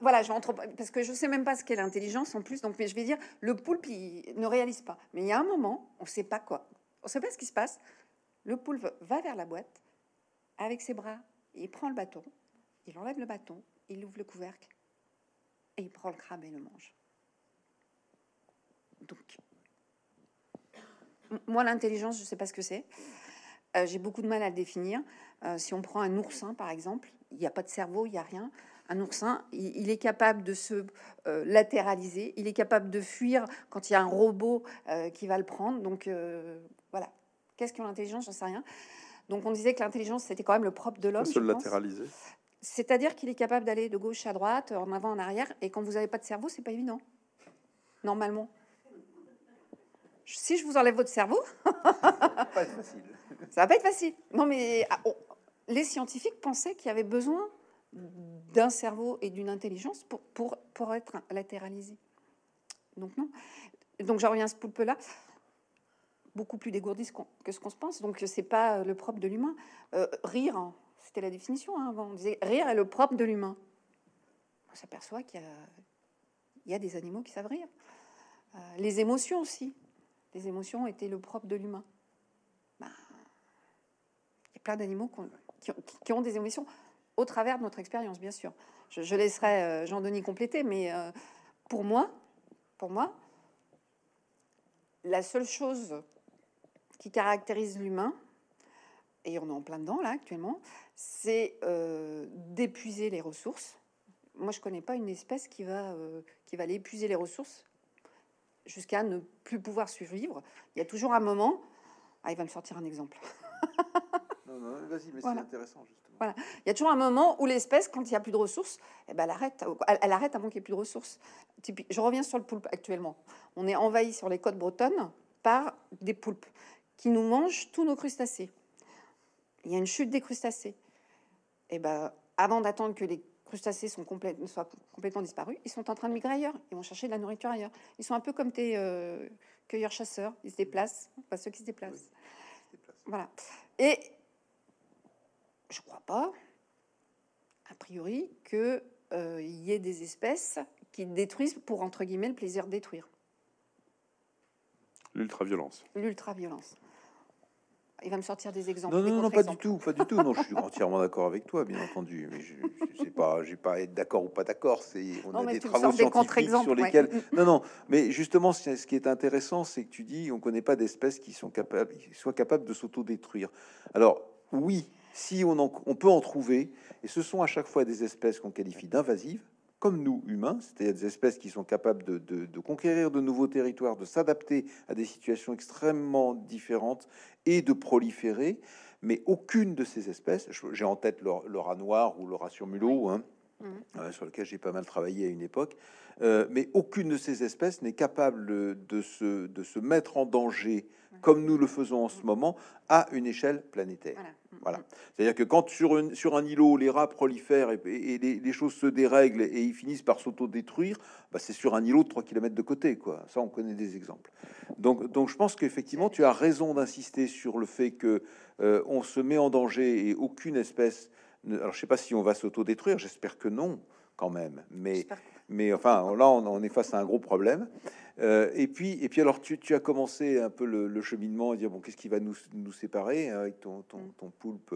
Voilà, je vais parce que je ne sais même pas ce qu'est l'intelligence en plus. Donc, mais je vais dire, le poulpe il ne réalise pas. Mais il y a un moment, on ne sait pas quoi. On ne sait pas ce qui se passe. Le poulpe va vers la boîte avec ses bras. Il prend le bâton, il enlève le bâton, il ouvre le couvercle et il prend le crabe et le mange. Donc, moi, l'intelligence, je ne sais pas ce que c'est. Euh, j'ai beaucoup de mal à le définir. Euh, si on prend un oursin, par exemple, il n'y a pas de cerveau, il n'y a rien. Un oursin, il, est capable de se euh, latéraliser, il est capable de fuir quand il y a un robot qui va le prendre. Donc voilà. Qu'est-ce que l'intelligence? J'en sais rien. Donc on disait que l'intelligence, c'était quand même le propre de l'homme. Se latéraliser. C'est-à-dire qu'il est capable d'aller de gauche à droite, en avant, en arrière. Et quand vous n'avez pas de cerveau, c'est pas évident. Normalement si je vous enlève votre cerveau, ça va pas être facile. Ça va pas être facile. Non, mais ah, les scientifiques pensaient qu'il y avait besoin d'un cerveau et d'une intelligence pour, être latéralisé. Donc non. Donc j'en reviens à ce poulpe-là, beaucoup plus dégourdi que ce qu'on se pense. Donc c'est pas le propre de l'humain. Euh, rire, hein, c'était la définition hein, avant. On disait rire est le propre de l'humain. On s'aperçoit qu'il y, a, des animaux qui savent rire. Euh, les émotions aussi. Les émotions étaient le propre de l'humain. Ben, il y a plein d'animaux qui, ont des émotions au travers de notre expérience, bien sûr. Je, laisserai euh, Jean-Denis compléter, mais euh, pour moi, pour moi, la seule chose qui caractérise l'humain, et on est en plein dedans là actuellement, c'est euh, d'épuiser les ressources. Moi, je connais pas une espèce qui va, qui va aller épuiser les ressources jusqu'à ne plus pouvoir survivre. Il y a toujours un moment. Ah, il va me sortir un exemple. non, non, vas-y, mais c'est intéressant, justement. Voilà. Il y a toujours un moment où l'espèce, quand il n'y a plus de ressources, eh ben, elle, arrête, elle, arrête avant qu'il n'y ait plus de ressources. Je reviens sur le poulpe actuellement. On est envahi sur les côtes bretonnes par des poulpes qui nous mangent tous nos crustacés. Il y a une chute des crustacés. Et eh ben, avant d'attendre que les crustacés sont soient complètement disparus, ils sont en train de migrer ailleurs. Ils vont chercher de la nourriture ailleurs. Ils sont un peu comme tes euh, cueilleurs-chasseurs. Ils se déplacent, pas ceux qui se déplacent. Voilà. Et je crois pas, a priori, qu'il euh, y ait des espèces qui détruisent pour, entre guillemets, le plaisir de détruire. L'ultraviolence. L'ultraviolence. Il va me sortir des exemples. Non, non, non, pas du tout, pas du tout. Non, je suis entièrement d'accord avec toi, bien entendu. Mais je, ne sais pas, j'ai pas être d'accord ou pas d'accord. C'est on a des travaux scientifiques sur lesquels. Non, non. Mais justement, ce qui est intéressant, c'est que tu dis, on connaît pas d'espèces qui sont capables, qui soient capables de s'autodétruire. Alors oui, si on, on peut en trouver, et ce sont à chaque fois des espèces qu'on qualifie d'invasives comme nous, humains, c'est-à-dire des espèces qui sont capables de, conquérir de nouveaux territoires, de s'adapter à des situations extrêmement différentes et de proliférer. Mais aucune de ces espèces, j'ai en tête le, rat noir ou le rat sur mulot, hein, mmh. euh, sur lequel j'ai pas mal travaillé à une époque, euh, mais aucune de ces espèces n'est capable de se, de se mettre en danger comme nous le faisons en ce moment, à une échelle planétaire. Voilà. C'est-à-dire que quand sur, une, sur un îlot, les rats prolifèrent et, les, choses se dérèglent et ils finissent par s'auto-détruire, bah c'est sur un îlot de 3 km de côté. Quoi. Ça, on connaît des exemples. Donc, donc je pense qu'effectivement, tu as raison d'insister sur le fait que euh, on se met en danger et aucune espèce... Alors, je sais pas si on va s'auto-détruire, j'espère que non, quand même. Mais, mais enfin, là, on, est face à un gros problème. Euh, et puis, et puis alors, tu, as commencé un peu le, cheminement à dire bon, qu'est-ce qui va nous, nous séparer hein, avec ton, ton, poulpe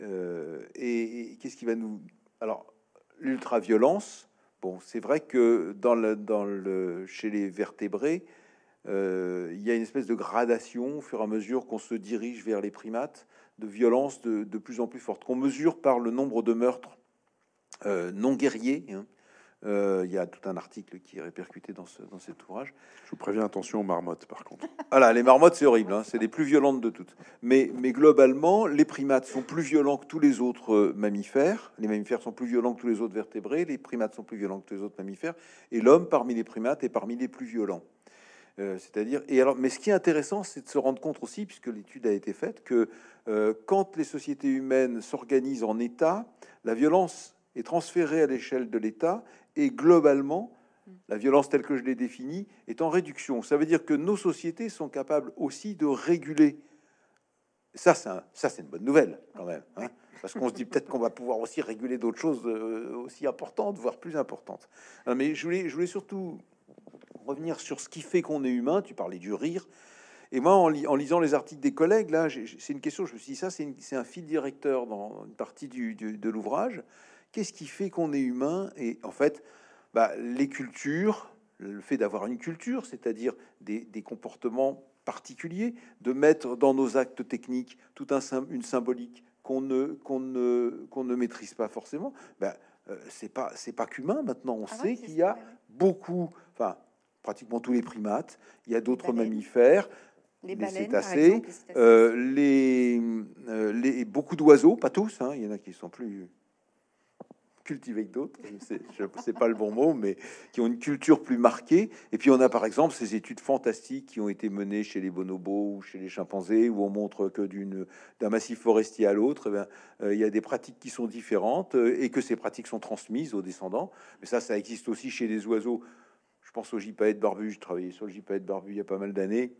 euh, et, qu'est-ce qui va nous alors l'ultra-violence. Bon, c'est vrai que dans le, dans le, chez les vertébrés, euh, il y a une espèce de gradation au fur et à mesure qu'on se dirige vers les primates, de violence de, de plus en plus forte, qu'on mesure par le nombre de meurtres non guerriers. Hein, euh, il y a tout un article qui est répercuté dans, ce, dans cet ouvrage. Je vous préviens, attention aux marmottes, par contre. Voilà, les marmottes, c'est horrible, hein, c'est les plus violentes de toutes. Mais, mais globalement, les primates sont plus violents que tous les autres euh, mammifères. Les mammifères sont plus violents que tous les autres vertébrés. Les primates sont plus violents que tous les autres mammifères. Et l'homme, parmi les primates, est parmi les plus violents. Euh, c'est-à-dire, et alors, mais ce qui est intéressant, c'est de se rendre compte aussi, puisque l'étude a été faite, que euh, quand les sociétés humaines s'organisent en État, la violence est transférée à l'échelle de l'État et globalement, la violence telle que je l'ai définie est en réduction. Ça veut dire que nos sociétés sont capables aussi de réguler. Ça, c'est une bonne nouvelle quand même, hein, parce qu'on se dit peut-être qu'on va pouvoir aussi réguler d'autres choses euh, aussi importantes, voire plus importantes. mais je voulais, surtout revenir sur ce qui fait qu'on est humain. Tu parlais du rire. Et moi, en, lisant les articles des collègues, là, c'est une question, je me suis dit, ça, c'est un fil directeur dans une partie de l'ouvrage. Qu'est-ce qui fait qu'on est humain Et en fait, bah, les cultures, le fait d'avoir une culture, c'est-à-dire des, comportements particuliers, de mettre dans nos actes techniques tout un, une symbolique qu'on ne, qu'on ne, qu'on ne maîtrise pas forcément, bah, euh, c'est pas c'est pas qu'humain maintenant. On ah sait qu'il y a beaucoup, enfin pratiquement tous les primates. Il y a d'autres mammifères. Les, cétacés, euh, les, euh, les, beaucoup d'oiseaux, pas tous, hein, il y en a qui sont plus cultivés que d'autres, sais pas le bon mot, mais qui ont une culture plus marquée. Et puis on a par exemple ces études fantastiques qui ont été menées chez les bonobos ou chez les chimpanzés, où on montre que d'un massif forestier à l'autre, eh euh, il y a des pratiques qui sont différentes et que ces pratiques sont transmises aux descendants. Mais ça, ça existe aussi chez les oiseaux. Je pense au gypaète barbu. Je travaillais sur le gypaète barbu il y a pas mal d'années.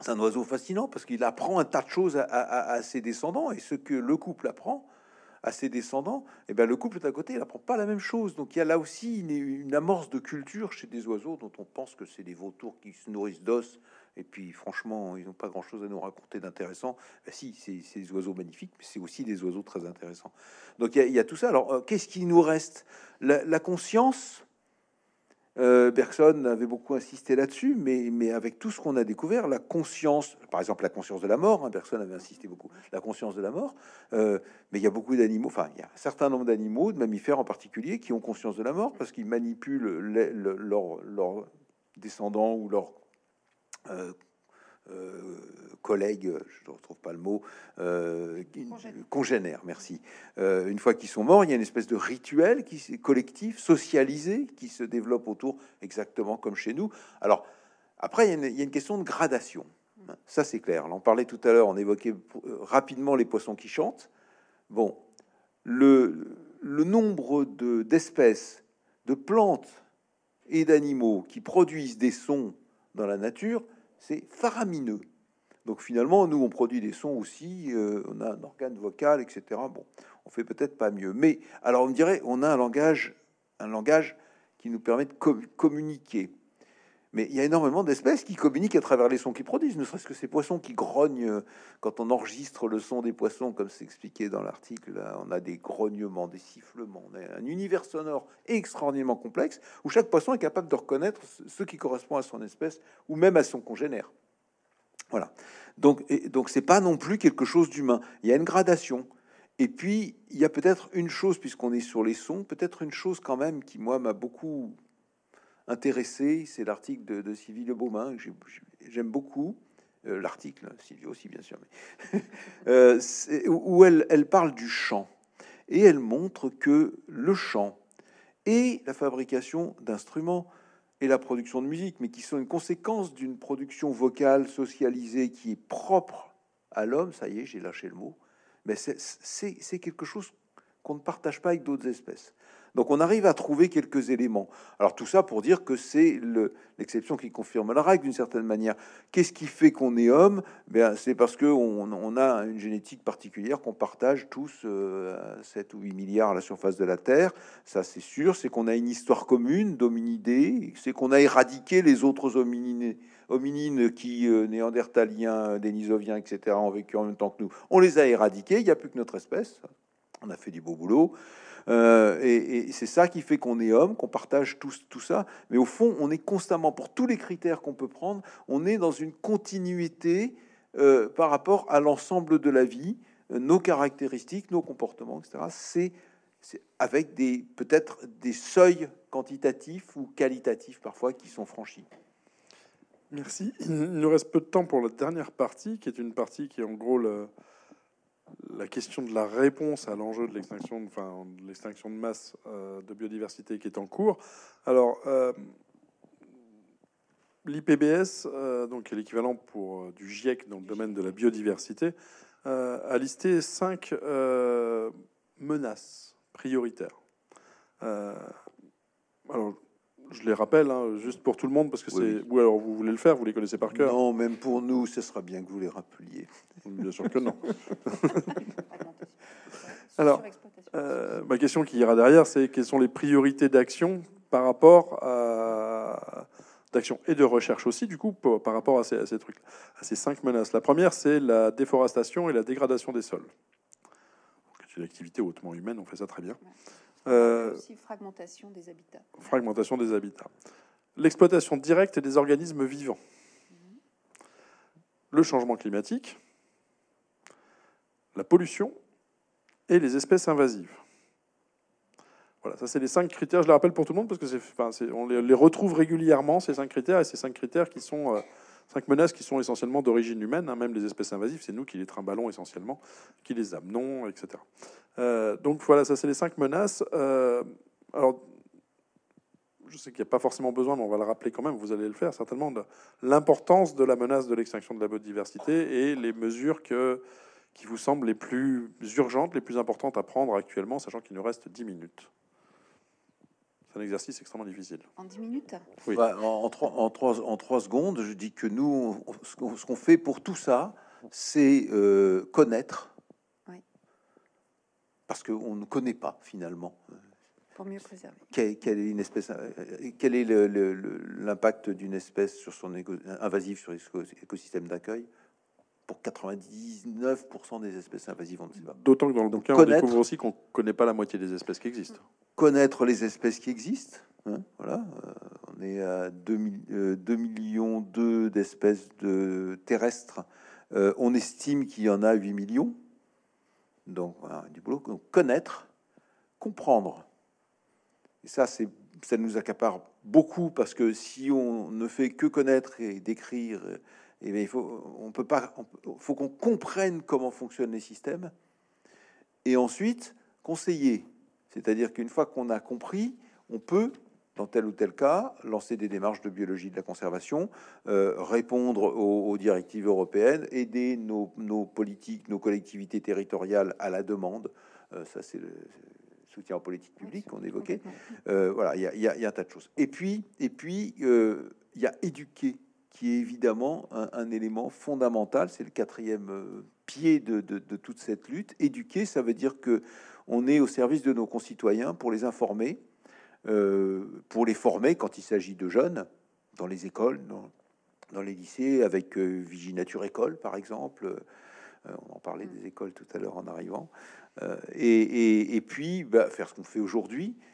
C'est un oiseau fascinant parce qu'il apprend un tas de choses à, ses descendants et ce que le couple apprend à ses descendants, et eh bien le couple d'à côté, il apprend pas la même chose. Donc il y a là aussi une, amorce de culture chez des oiseaux dont on pense que c'est des vautours qui se nourrissent d'os. Et puis franchement, ils n'ont pas grand-chose à nous raconter d'intéressant. Ben, si, c'est des oiseaux magnifiques, mais c'est aussi des oiseaux très intéressants. Donc il y, a tout ça. Alors euh, qu'est-ce qui nous reste? La conscience euh, Bergson avait beaucoup insisté là-dessus, mais, avec tout ce qu'on a découvert, la conscience, par exemple la conscience de la mort, hein, Bergson avait insisté beaucoup, la conscience de la mort, euh, mais il y a beaucoup d'animaux, enfin il y a un certain nombre d'animaux, de mammifères en particulier, qui ont conscience de la mort parce qu'ils manipulent leurs descendants ou leurs euh, collègues, je ne retrouve pas le mot, euh, congénères, merci. Euh, une fois qu'ils sont morts, il y a une espèce de rituel qui collectif, socialisé, qui se développe autour, exactement comme chez nous. Alors, après, il y a une, il y a une question de gradation. Ça, c'est clair. on parlait tout à l'heure, on évoquait euh, rapidement les poissons qui chantent. Bon, le, le nombre d'espèces, de plantes et d'animaux qui produisent des sons dans la nature, c'est faramineux. Donc finalement, nous, on produit des sons aussi, euh, on a un organe vocal, etc. Bon, on fait peut-être pas mieux. Mais alors, on dirait, on a un langage, un langage qui nous permet de communiquer. Mais il y a énormément d'espèces qui communiquent à travers les sons qu'ils produisent, ne serait-ce que ces poissons qui grognent euh, quand on enregistre le son des poissons, comme c'est expliqué dans l'article. On a des grognements, des sifflements, on a un univers sonore extraordinairement complexe où chaque poisson est capable de reconnaître ce qui correspond à son espèce ou même à son congénère. Voilà. Donc, donc c'est pas non plus quelque chose d'humain. Il y a une gradation. Et puis, il y a peut-être une chose, puisqu'on est sur les sons, peut-être une chose quand même qui, moi, m'a beaucoup intéressé, c'est l'article de, de, Sylvie Le Beaumain, j'aime beaucoup. Euh, l'article, Sylvie aussi bien sûr, euh, où elle, elle, parle du chant. Et elle montre que le chant et la fabrication d'instruments et la production de musique, mais qui sont une conséquence d'une production vocale socialisée qui est propre à l'homme, ça y est, j'ai lâché le mot, mais c'est quelque chose qu'on ne partage pas avec d'autres espèces. Donc on arrive à trouver quelques éléments. Alors tout ça pour dire que c'est l'exception qui confirme la règle d'une certaine manière. Qu'est-ce qui fait qu'on est homme? Ben, C'est parce qu'on on a une génétique particulière qu'on partage tous euh, 7 ou 8 milliards à la surface de la Terre. Ça c'est sûr. C'est qu'on a une histoire commune d'hominidés. C'est qu'on a éradiqué les autres hominines, hominines qui, euh, néandertaliens, dénisoviens, etc., ont vécu en même temps que nous. On les a éradiqués. Il n'y a plus que notre espèce. On a fait du beau boulot. Euh, et, c'est ça qui fait qu'on est homme, qu'on partage tout, tout ça. Mais au fond, on est constamment, pour tous les critères qu'on peut prendre, on est dans une continuité euh, par rapport à l'ensemble de la vie, euh, nos caractéristiques, nos comportements, etc. C'est avec des peut-être des seuils quantitatifs ou qualitatifs parfois qui sont franchis. Merci. Il nous reste peu de temps pour la dernière partie, qui est une partie qui est en gros le, la question de la réponse à l'enjeu de l'extinction, enfin, de l'extinction de masse euh, de biodiversité qui est en cours. Alors, euh, l'IPBS, euh, donc l'équivalent pour euh, du GIEC dans le domaine de la biodiversité, a listé cinq menaces prioritaires. alors, je les rappelle, hein, juste pour tout le monde, parce que c'est. Ou alors vous voulez le faire, vous les connaissez par cœur Non, même pour nous, ce sera bien que vous les rappeliez. Bien sûr que non. alors, ma question qui ira derrière, c'est quelles sont les priorités d'action par rapport à d'action et de recherche aussi, du coup, par rapport à ces, trucs, à ces cinq menaces. La première, c'est la déforestation et la dégradation des sols. C'est une activité hautement humaine, on fait ça très bien. Euh, aussi fragmentation des habitats. Fragmentation des habitats. L'exploitation directe des organismes vivants. Mhm. Le changement climatique, la pollution et les espèces invasives. Voilà, ça c'est les cinq critères. Je les rappelle pour tout le monde parce que c'est, enfin, on les, retrouve régulièrement ces cinq critères et ces cinq critères qui sont euh, cinq menaces qui sont essentiellement d'origine humaine. Hein, même les espèces invasives, c'est nous qui les trimballons essentiellement, qui les amenons, etc. Euh, donc voilà, ça c'est les cinq menaces. Euh, alors, je sais qu'il n'y a pas forcément besoin, mais on va le rappeler quand même. Vous allez le faire certainement. L'importance de la menace de l'extinction de la biodiversité et les mesures que qui vous semblent les plus urgentes, les plus importantes à prendre actuellement, sachant qu'il nous reste 10 minutes. C'est un exercice extrêmement difficile. En 10 minutes oui. Bah, en, trois, en, en, trois, secondes, je dis que nous, ce qu'on fait pour tout ça, c'est euh, connaître. Oui. Parce qu'on ne connaît pas finalement. Pour mieux préserver. Quelle, est, une espèce, euh, quel est l'impact d'une espèce sur son invasive sur l'écosystème d'accueil? Pour 99% des espèces invasives, on ne sait pas. D'autant que dans le bouquin, on découvre aussi qu'on ne connaît pas la moitié des espèces qui existent. Connaître les espèces qui existent. Hein, voilà, euh, on est à 2, euh, millions d'espèces de terrestres. Euh, on estime qu'il y en a 8 millions. Donc, voilà, du boulot. Donc, connaître, comprendre. Et ça, c'est ça nous accapare beaucoup parce que si on ne fait que connaître et décrire eh il faut, on peut pas, faut qu'on comprenne comment fonctionnent les systèmes et ensuite conseiller. C'est-à-dire qu'une fois qu'on a compris, on peut, dans tel ou tel cas, lancer des démarches de biologie de la conservation, euh, répondre aux, directives européennes, aider nos, politiques, nos collectivités territoriales à la demande. Euh, ça, c'est le soutien aux politiques publiques qu'on évoquait. Euh, voilà, il y, y, a un tas de choses. Et puis, et puis, il y a éduquer qui est évidemment un, élément fondamental. C'est le quatrième euh, pied de, toute cette lutte. Éduquer, ça veut dire que on est au service de nos concitoyens pour les informer, euh, pour les former quand il s'agit de jeunes dans les écoles, dans, les lycées, avec euh, Viginature École, par exemple. on en parlait des écoles tout à l'heure en arrivant. Et, puis, bah, faire ce qu'on fait aujourd'hui, euh,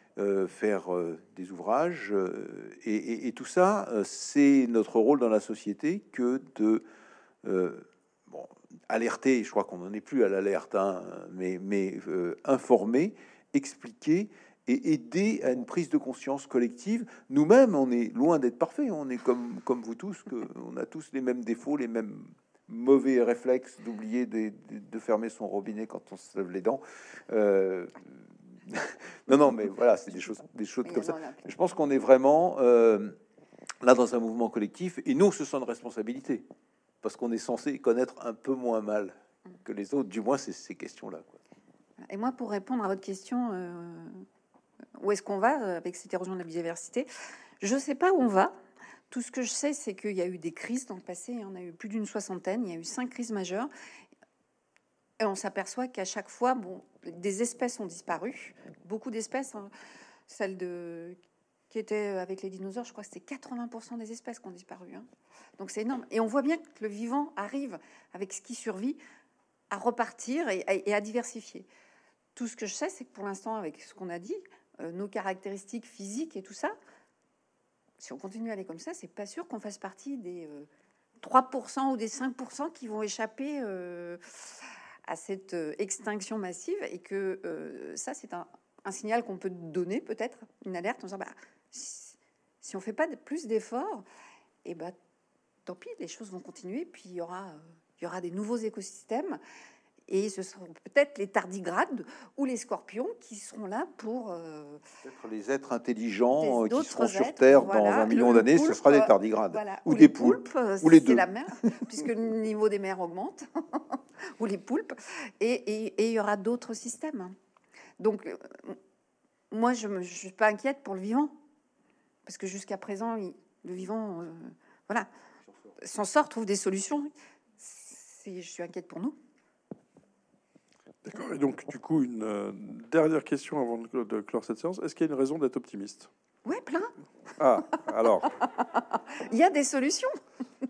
faire euh, des ouvrages. Euh, et, tout ça, c'est notre rôle dans la société que de alerter, je crois qu'on n'en est plus à l'alerte, hein, mais, informer, expliquer et aider à une prise de conscience collective. Nous-mêmes, on est loin d'être parfait. On est comme, vous tous, que on a tous les mêmes défauts, les mêmes mauvais réflexes d'oublier de, fermer son robinet quand on se lève les dents. non, non, mais voilà, c'est des choses, des choses comme ça. Je pense qu'on est vraiment euh, là dans un mouvement collectif et nous, se sent de responsabilité parce qu'on est censé connaître un peu moins mal que les autres, du moins c'est ces questions-là. Et moi, pour répondre à votre question, euh, où est-ce qu'on va avec cette érosion de la biodiversité Je ne sais pas où on va. Tout ce que je sais, c'est qu'il y a eu des crises dans le passé. Il y en a eu plus d'une soixantaine. Il y a eu cinq crises majeures. Et on s'aperçoit qu'à chaque fois, bon, des espèces ont disparu. Beaucoup d'espèces, hein. celles de qui étaient avec les dinosaures, je crois que c'était 80% des espèces qui ont disparu. Hein. Donc c'est énorme. Et on voit bien que le vivant arrive, avec ce qui survit, à repartir et, à diversifier. Tout ce que je sais, c'est que pour l'instant, avec ce qu'on a dit, euh, nos caractéristiques physiques et tout ça, si on continue à aller comme ça, c'est pas sûr qu'on fasse partie des 3% euh, ou des 5% qui vont échapper. Euh, à cette euh, extinction massive et que euh, ça, c'est un, signal qu'on peut donner, peut-être, une alerte en disant bah, si, on fait pas de, plus d'efforts, et eh bah, tant pis, les choses vont continuer, puis il y aura, il y aura des nouveaux écosystèmes. Et ce seront peut-être les tardigrades ou les scorpions qui seront là pour euh, Peut-être les êtres intelligents Des- euh, qui seront sur Terre voilà. dans un million d'années, ce sera des tardigrades. voilà, Ou des poulpes, ou les deux. la mer, puisque le niveau des mers augmente, ou les poulpes, et il y aura d'autres systèmes. Donc, euh, moi, je ne suis pas inquiète pour le vivant, parce que jusqu'à présent, il- le vivant, euh, voilà, s'en sort, trouve des solutions. Je suis inquiète pour nous. D'accord. Et donc, du coup, une euh, dernière question avant de, de clore cette séance. Est-ce qu'il y a une raison d'être optimiste? Ouais, plein. Ah, alors, Il y a des solutions.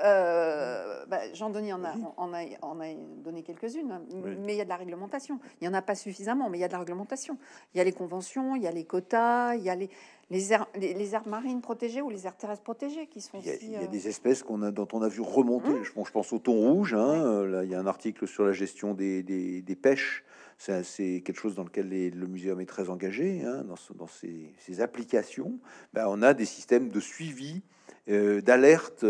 Euh, bah, Jean-Denis en a, en, a, en a donné quelques-unes, hein. Oui. mais il y a de la réglementation. Il n'y en a pas suffisamment, mais il y a de la réglementation. Il y a les conventions, il y a les quotas, il y a les, les, aires, les, les aires marines protégées ou les aires terrestres protégées qui sont Il y a, aussi. il y a euh, des espèces qu'on a, dont on a vu remonter. Mmh. Je, pense, je pense au thon rouge. hein, euh, Là, il y a un article sur la gestion des, des- des pêches. C'est c'est quelque chose dans lequel les- le muséum est très engagé, hein, dans, ce- dans ces, ces applications. Ben, on a des systèmes de suivi, euh, d'alerte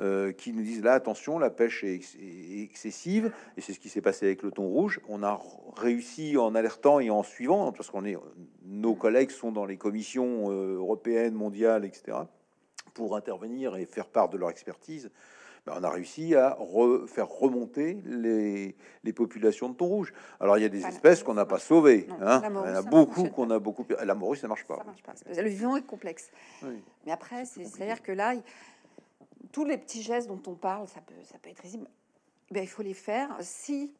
euh, qui nous disent là, attention, la pêche est, ex- est excessive. Et c'est ce qui s'est passé avec le thon rouge. On a réussi en alertant et en suivant, parce qu'on est, nos collègues sont dans les commissions euh, européennes, mondiales, etc pour intervenir et faire part de leur expertise, ben, on a réussi à re- faire remonter les, les populations de thon rouge. Alors il y a des Voilà. espèces qu'on n'a pas sauvées, Non, hein. morue, il y en a beaucoup qu'on a beaucoup. La morue, ça marche pas. ça marche pas. Le vivant est complexe. Oui. Mais après, c'est- c'est-à-dire que là, il- tous les petits gestes dont on parle, ça peut, peut être risible. Ben, il faut les faire si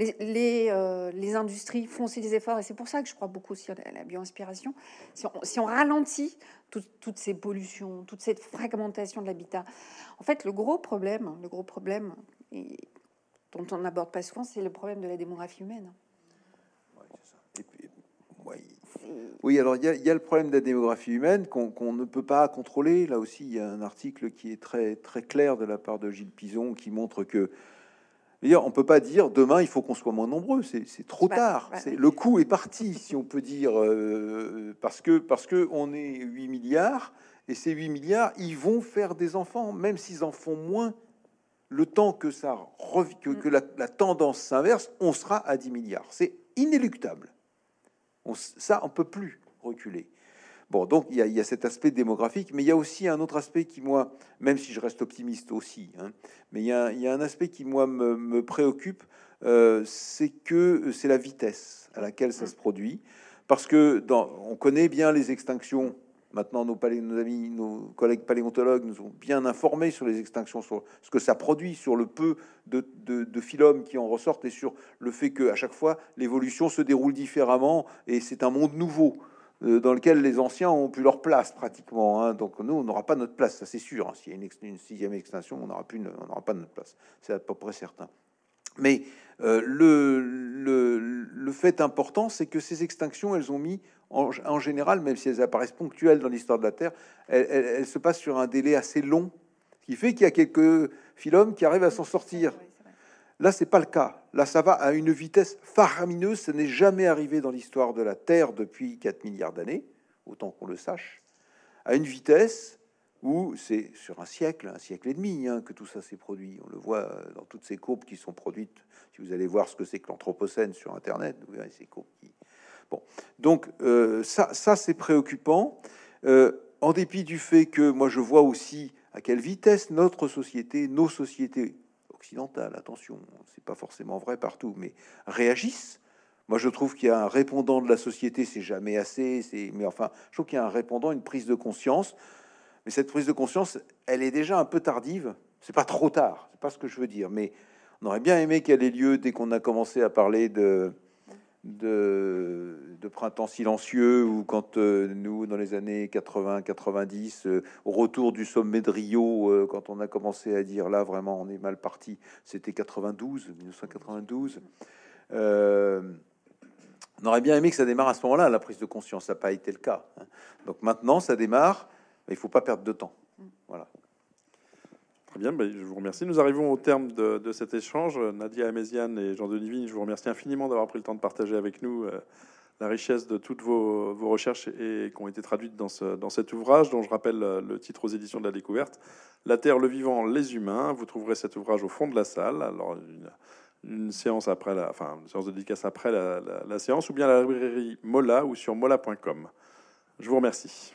euh, les industries font aussi des efforts. Et c'est pour ça que je crois beaucoup aussi à la, bioinspiration. Si on, si on ralentit tout- toutes ces pollutions, toute cette fragmentation de l'habitat, en fait, le gros problème, le gros problème dont on n'aborde pas souvent, c'est le problème de la démographie humaine. Ouais, c'est ça. Et puis, ouais. Oui, alors il y, a- il y a le problème de la démographie humaine qu'on ne peut pas contrôler. Là aussi, il y a un article qui est très très clair de la part de Gilles Pison qui montre que D'ailleurs, on peut pas dire demain il faut qu'on soit moins nombreux, c'est trop Bah, tard. bah, le coup est parti, si on peut dire, euh, parce que parce que on est 8 milliards et ces 8 milliards, ils vont faire des enfants, même s'ils en font moins. Le temps que ça que, que la, la tendance s'inverse, on sera à 10 milliards. C'est inéluctable. On ça, on peut plus reculer. Bon, donc il y, a, cet aspect démographique, mais il y a aussi un autre aspect qui, moi, même si je reste optimiste aussi, hein, mais il y, a, un aspect qui, moi, me, me préoccupe, euh, c'est que c'est la vitesse à laquelle ça se produit. Parce que dans, on connaît bien les extinctions. Maintenant, nos, palé- nos amis, nos collègues paléontologues nous ont bien informés sur les extinctions, sur ce que ça produit, sur le peu de, de, qui en ressortent et sur le fait que à chaque fois l'évolution se déroule différemment et c'est un monde nouveau euh, dans lequel les anciens ont pu leur place pratiquement. hein. Donc nous, on n'aura pas notre place, ça c'est sûr. hein. S'il y a une, sixième extinction, on n'aura plus, pas notre place. C'est à peu près certain. Mais euh, le fait important, c'est que ces extinctions, elles ont mis, en, en général, même si elles apparaissent ponctuelles dans l'histoire de la Terre, elles, elles- elles se passent sur un délai assez long, ce qui fait qu'il y a quelques phylums qui arrivent à s'en sortir. Là, c'est pas le cas. Là, ça va à une vitesse faramineuse. Ce n'est jamais arrivé dans l'histoire de la Terre depuis 4 milliards d'années, autant qu'on le sache, à une vitesse où c'est sur un siècle, un siècle et demi, hein, que tout ça s'est produit. On le voit euh, dans toutes ces courbes qui sont produites. Si vous allez voir ce que c'est que l'anthropocène sur Internet, vous verrez ces courbes qui... Donc euh, ça, ça c'est préoccupant. Euh, en dépit du fait que moi je vois aussi à quelle vitesse notre société, nos sociétés occidentales, attention, c'est pas forcément vrai partout, mais réagissent. Moi, je trouve qu'il y a un répondant de la société, c'est jamais assez, c'est, mais enfin, je trouve qu'il y a un répondant, une prise de conscience. Mais cette prise de conscience, elle est déjà un peu tardive. C'est pas trop tard, c'est pas ce que je veux dire, mais on aurait bien aimé qu'elle ait lieu dès qu'on a commencé à parler de de, de printemps silencieux ou quand euh, nous, dans les années 80-90, euh, au retour du sommet de Rio, euh, quand on a commencé à dire là vraiment on est mal parti, c'était 92, 1992. Euh, on aurait bien aimé que ça démarre à ce moment-là, la prise de conscience. Ça n'a pas été le cas. hein. Donc maintenant, ça démarre, mais il faut pas perdre de temps. Voilà. Très bien, ben, je vous remercie. Nous arrivons au terme de, cet échange. Nadia Améziane et Jean-Denis Vigne, je vous remercie infiniment d'avoir pris le temps de partager avec nous euh, la richesse de toutes vos, recherches et, qui ont été traduites dans, ce, dans cet ouvrage, dont je rappelle le titre aux éditions de la découverte, La Terre, le vivant, les humains. Vous trouverez cet ouvrage au fond de la salle. Alors, une, séance après enfin, une séance de dédicace après la, la séance, ou bien à la librairie Mola ou sur mola.com. Je vous remercie.